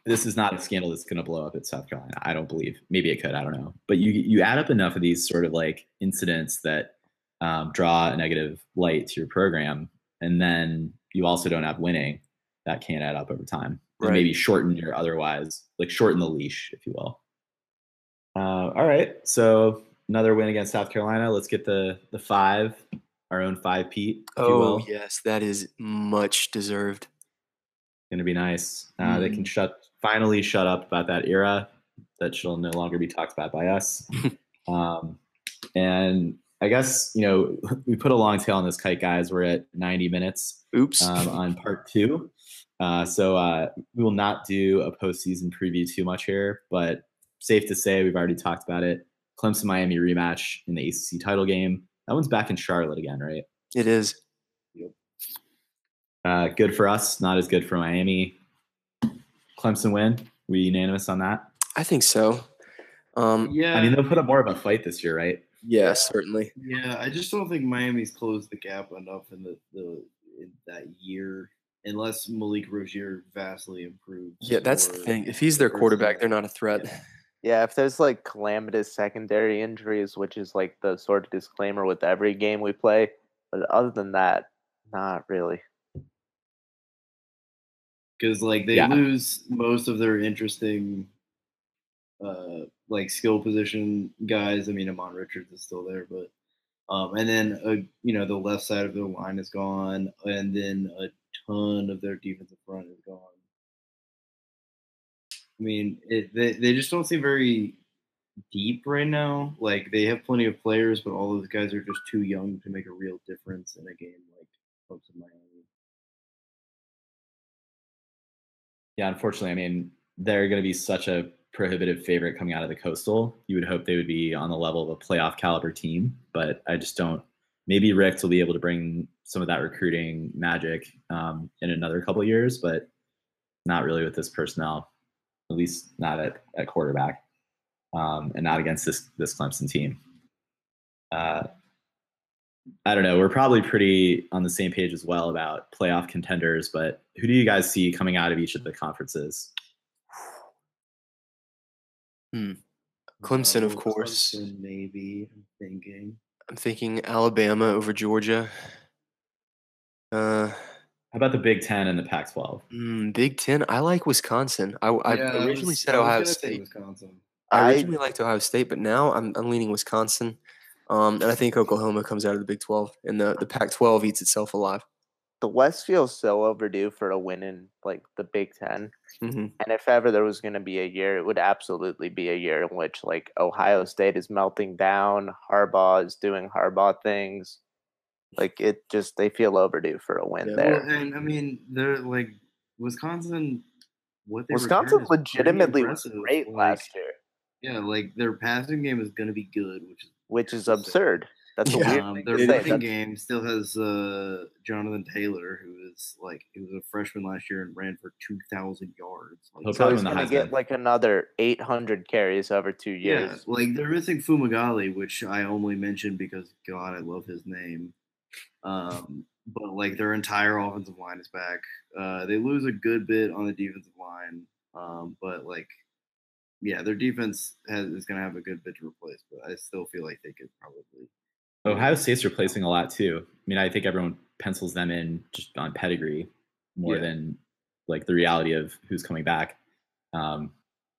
this is not a scandal that's going to blow up at South Carolina. I don't believe. Maybe it could. I don't know. But you you add up enough of these sort of like incidents that um, draw a negative light to your program, and then you also don't have winning. That can't add up over time. And Right. maybe shorten your otherwise like shorten the leash, if you will. Uh, all right. So another win against South Carolina. Let's get the the five, our own five, Pete. Oh yes, that is much deserved. Gonna be nice. Uh, They can shut finally shut up about that era. That shall no longer be talked about by us. um, and I guess you know we put a long tail on this kite, guys. We're at 90 minutes Oops. um, on part two. Uh, so uh, we will not do a postseason preview too much here, but safe to say we've already talked about it. Clemson Miami rematch in the ACC title game. That one's back in Charlotte again, right? it is. Uh, good for us, not as good for Miami. Clemson win. We unanimous on that. I think so. Um, Yeah, I mean, they'll put up more of a fight this year, right? yeah, certainly. Yeah, I just don't think Miami's closed the gap enough in the, the in that year, unless Malik Rosier vastly improves. Yeah, that's the thing. If he's their quarterback, they're not a threat. Yeah, if there's like calamitous secondary injuries, which is like the sort of disclaimer with every game we play, but other than that, not really. Because like they Yeah. lose most of their interesting uh like skill position guys. I mean Ahmmon Richards is still there, but um and then uh, you know the left side of their line is gone and then a ton of their defensive front is gone. I mean, it, they they just don't seem very deep right now. Like they have plenty of players, but all those guys are just too young to make a real difference in a game like Clemson Miami. Yeah, unfortunately, I mean, they're going to be such a prohibitive favorite coming out of the coastal. You would hope they would be on the level of a playoff caliber team, but I just don't. Maybe Rick will be able to bring some of that recruiting magic um, in another couple years, but not really with this personnel, at least not at, at quarterback, um, and not against this this Clemson team. Uh, I don't know. We're probably pretty on the same page as well about playoff contenders, but who do you guys see coming out of each of the conferences? Clemson, of course. Clemson, maybe. I'm thinking. I'm thinking Alabama over Georgia. Uh, How about the Big Ten and the Pac-12? mm, Big Ten. I like Wisconsin. I, I Yeah, I originally was- said I Ohio gonna State. Wisconsin. I I originally liked Ohio State, but now I'm, I'm leaning Wisconsin. Um, and I think Oklahoma comes out of the Big 12, and the, the Pac 12 eats itself alive. the West feels so overdue for a win in like the Big Ten. hmm And if ever there was going to be a year, it would absolutely be a year in which like Ohio State is melting down, Harbaugh is doing Harbaugh things. Like it just they feel overdue for a win Yeah. there. Well, and I mean, they're like Wisconsin. What they Wisconsin legitimately was impressive. great Like, last year, Yeah, like their passing game is going to be good, which is which is absurd. That's a Yeah. weird um, thing their running That's- game still has uh, Jonathan Taylor, who is like he was a freshman last year and ran for two thousand yards. Like, He'll So probably he's going to get Heisman. like another 800 carries over two years. Yeah, years. like they're missing Fumagalli, which I only mentioned because God, I love his name. Um, but like their entire offensive line is back. Uh, they lose a good bit on the defensive line, um, but like, yeah, their defense has, is going to have a good bit to replace. But I still feel like they could probably. Ohio State's replacing a lot too. I mean, I think everyone pencils them in just on pedigree. more Yeah. than like the reality of who's coming back. Um,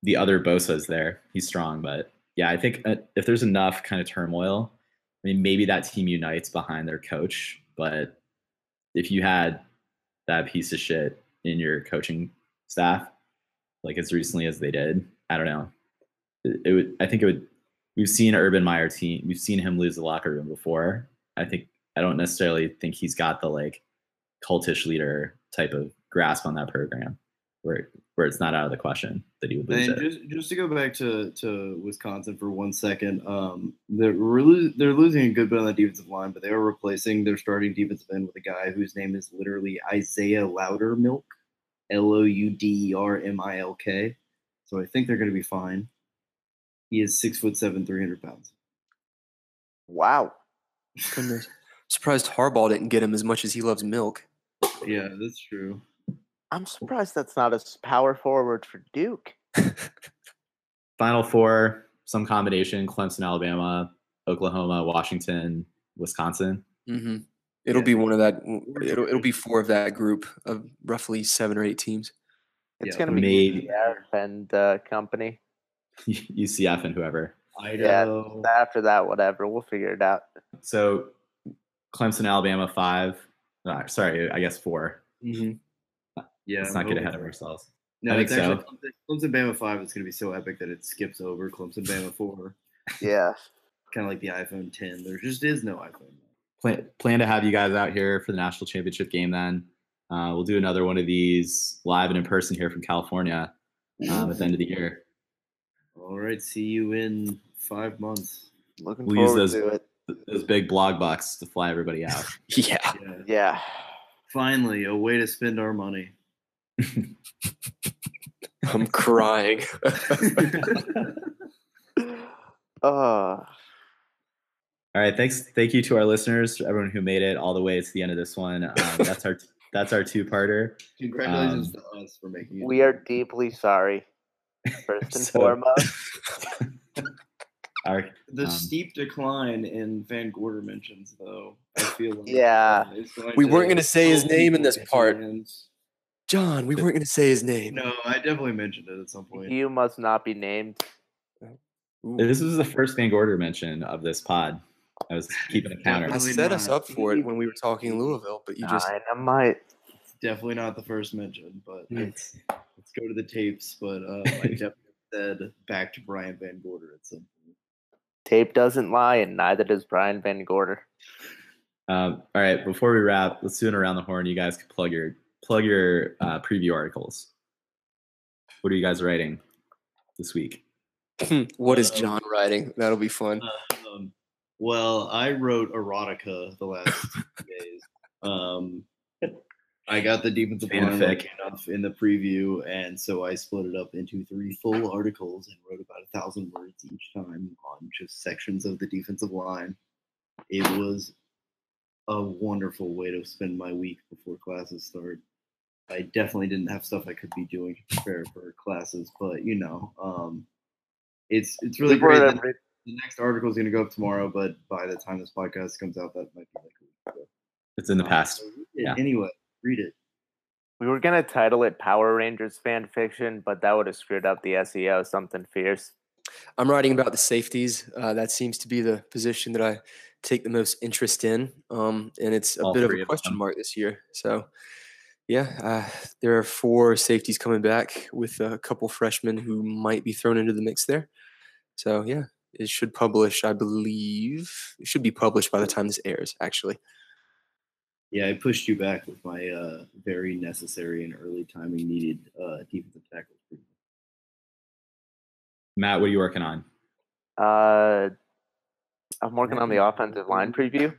the other Bosa's there. He's strong, but yeah, I think uh, if there's enough kind of turmoil, I mean, maybe that team unites behind their coach. But if you had that piece of shit in your coaching staff, like as recently as they did, I don't know. It, it would. I think it would. We've seen Urban Meyer team. We've seen him lose the locker room before. I think I don't necessarily think he's got the like cultish leader type of grasp on that program, where where it's not out of the question that he would lose And it. just just to go back to, to Wisconsin for one second, um, they're we're they're losing a good bit on the defensive line, but they are replacing their starting defensive end with a guy whose name is literally Isaiah Loudermilk, L O U D E R M I L K. So I think they're going to be fine. He is six foot seven, three hundred pounds. Wow. Goodness. Surprised Harbaugh didn't get him as much as he loves milk. Yeah, that's true. I'm surprised that's not a power forward for Duke. Final four, some combination: Clemson, Alabama, Oklahoma, Washington, Wisconsin. hmm It'll Yeah. be one of that. It'll it'll be four of that group of roughly seven or eight teams. It's Yeah, gonna be maybe. UCF and uh, company. UCF and whoever. Idaho. After that, whatever, we'll figure it out. So Clemson, Alabama, five. Uh, sorry, I guess four. hmm yeah, Let's not get ahead of ourselves. No, I think it's actually so. Clemson, Clemson Bama five is going to be so epic that it skips over Clemson Bama four. Yeah. Kind of like the iPhone 10. There just is no iPhone. Plan, plan to have you guys out here for the national championship game. Then uh, we'll do another one of these live and in person here from California um, at the end of the year. All right, see you in five months. Looking We'll use forward those- to it. Those big blog bucks to fly everybody out. Yeah. Yeah. Yeah. Finally, a way to spend our money. I'm crying. Uh, All right, thanks. Thank you to our listeners, everyone who made it all the way to the end of this one. Um, that's our that's our two parter. Congratulations Um, to us for making it. we are deeply sorry. First and So- foremost. Our the um, steep decline in Van Gorder mentions, though. I feel like Yeah. is going We weren't gonna say his name in this part. fans. John, we weren't going to say his name. No, I definitely mentioned it at some point. You must not be named. Ooh. this is the first Van Gorder mention of this pod. I was keeping a counter. I set us up for it when we were talking Louisville, but you just Dynamite. It's definitely not the first mention, but let's, let's go to the tapes. But uh, I definitely said back to Brian Van Gorder at some point. Tape doesn't lie, and neither does Brian Van Gorder. Um, all right, before we wrap, let's do it around the horn. You guys can plug your plug your uh, preview articles. What are you guys writing this week? what is Uh, John writing? That'll be fun. Um, well, I wrote erotica the last days. Um, I got the defensive line Fanfic. enough in the preview, and so I split it up into three full articles and wrote about a thousand words each time on just sections of the defensive line. It was a wonderful way to spend my week before classes start. I definitely didn't have stuff I could be doing to prepare for classes, but you know, um, it's it's really We great. that- every- the next article is going to go up tomorrow, but by the time this podcast comes out, that might be like a week ago. It's in the past. So read Yeah. Anyway, read it. We were gonna title it Power Rangers fan fiction, but that would have screwed up the SEO something fierce. I'm writing about the safeties. Uh, that seems to be the position that I take the most interest in, um, and it's a All bit of a question them. mark this year. So, yeah, uh, there are four safeties coming back with a couple freshmen who might be thrown into the mix there. So, yeah, it should publish. I believe it should be published by the time this airs. Actually, Yeah, I pushed you back with my uh, very necessary and early timing needed uh, defensive tackles. Preview. Matt, what are you working on? Uh, I'm working on the offensive line preview.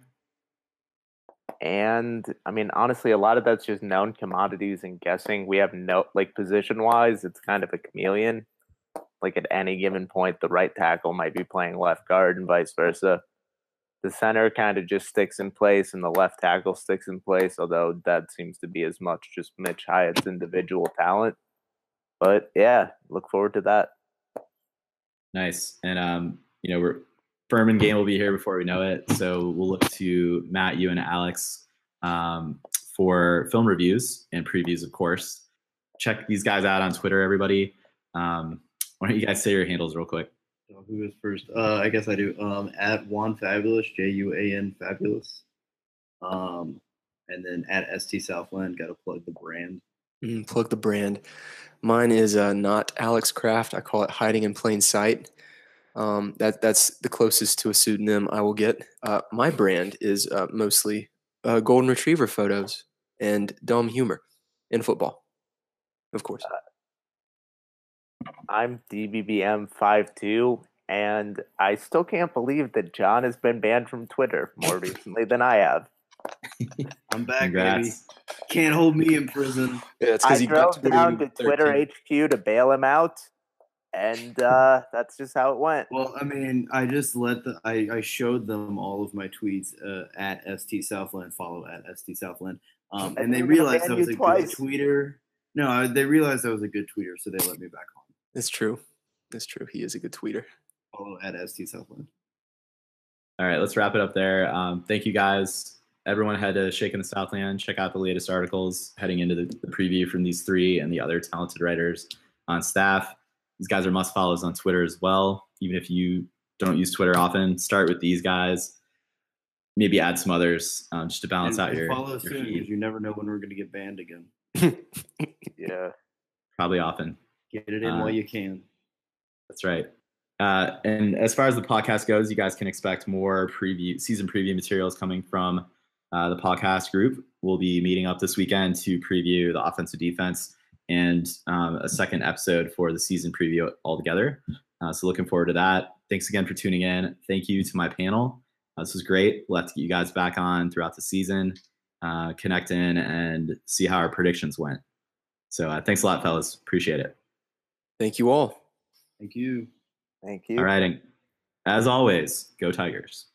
And I mean, honestly, a lot of that's just known commodities and guessing. We have no, like, position wise, it's kind of a chameleon. Like, at any given point, the right tackle might be playing left guard and vice versa. The center kind of just sticks in place and the left tackle sticks in place, although that seems to be as much just Mitch Hyatt's individual talent. But yeah, look forward to that. Nice. And um, you know, we're Furman game will be here before we know it. So we'll look to Matt, you and Alex um, for film reviews and previews, of course. Check these guys out on Twitter, everybody. Um, why don't you guys say your handles real quick? So who is first? Uh, I guess I do. Um, at Juan Fabulous, J U A N Fabulous. Um, and then at ST Southland, got to plug the brand. Mm, plug the brand. Mine is uh, not Alex Craft. I call it hiding in plain sight. Um, that that's the closest to a pseudonym I will get. Uh, my brand is uh, mostly uh, golden retriever photos and dumb humor in football, of course. I'm DBBM52, and I still can't believe that John has been banned from Twitter more recently than I have. I'm back, baby. Can't hold me in prison. Yeah, it's I because he drove down to Twitter 13. HQ to bail him out, and uh, that's just how it went. Well, I mean, I just let the I, I showed them all of my tweets uh, at ST Southland. Follow at ST Southland, um, And and they they were gonna realized I was a twice. good tweeter. No, I, they realized I was a good tweeter, so they let me back on. It's true. It's true. He is a good tweeter. Follow at ST Southland. All right, let's wrap it up there. Um, thank you guys. Everyone head to Shaking the Southland. Check out the latest articles heading into the, the preview from these three and the other talented writers on staff. These guys are must follows on Twitter as well. Even if you don't use Twitter often, start with these guys. Maybe add some others um, just to balance And- out and your, follow your soon feed. because you never know when we're going to get banned again. Yeah. Probably often. Get it in Uh, while you can. That's right. Uh, and as far as the podcast goes, you guys can expect more preview season preview materials coming from uh, the podcast group. We'll be meeting up this weekend to preview the offensive defense and um, a second episode for the season preview altogether. Uh, so looking forward to that. Thanks again for tuning in. Thank you to my panel. Uh, this was great. We'll have to get you guys back on throughout the season, uh, connect in, and see how our predictions went. So uh, thanks a lot, fellas. Appreciate it. Thank you all. Thank you. Thank you. All right. And as always, go Tigers.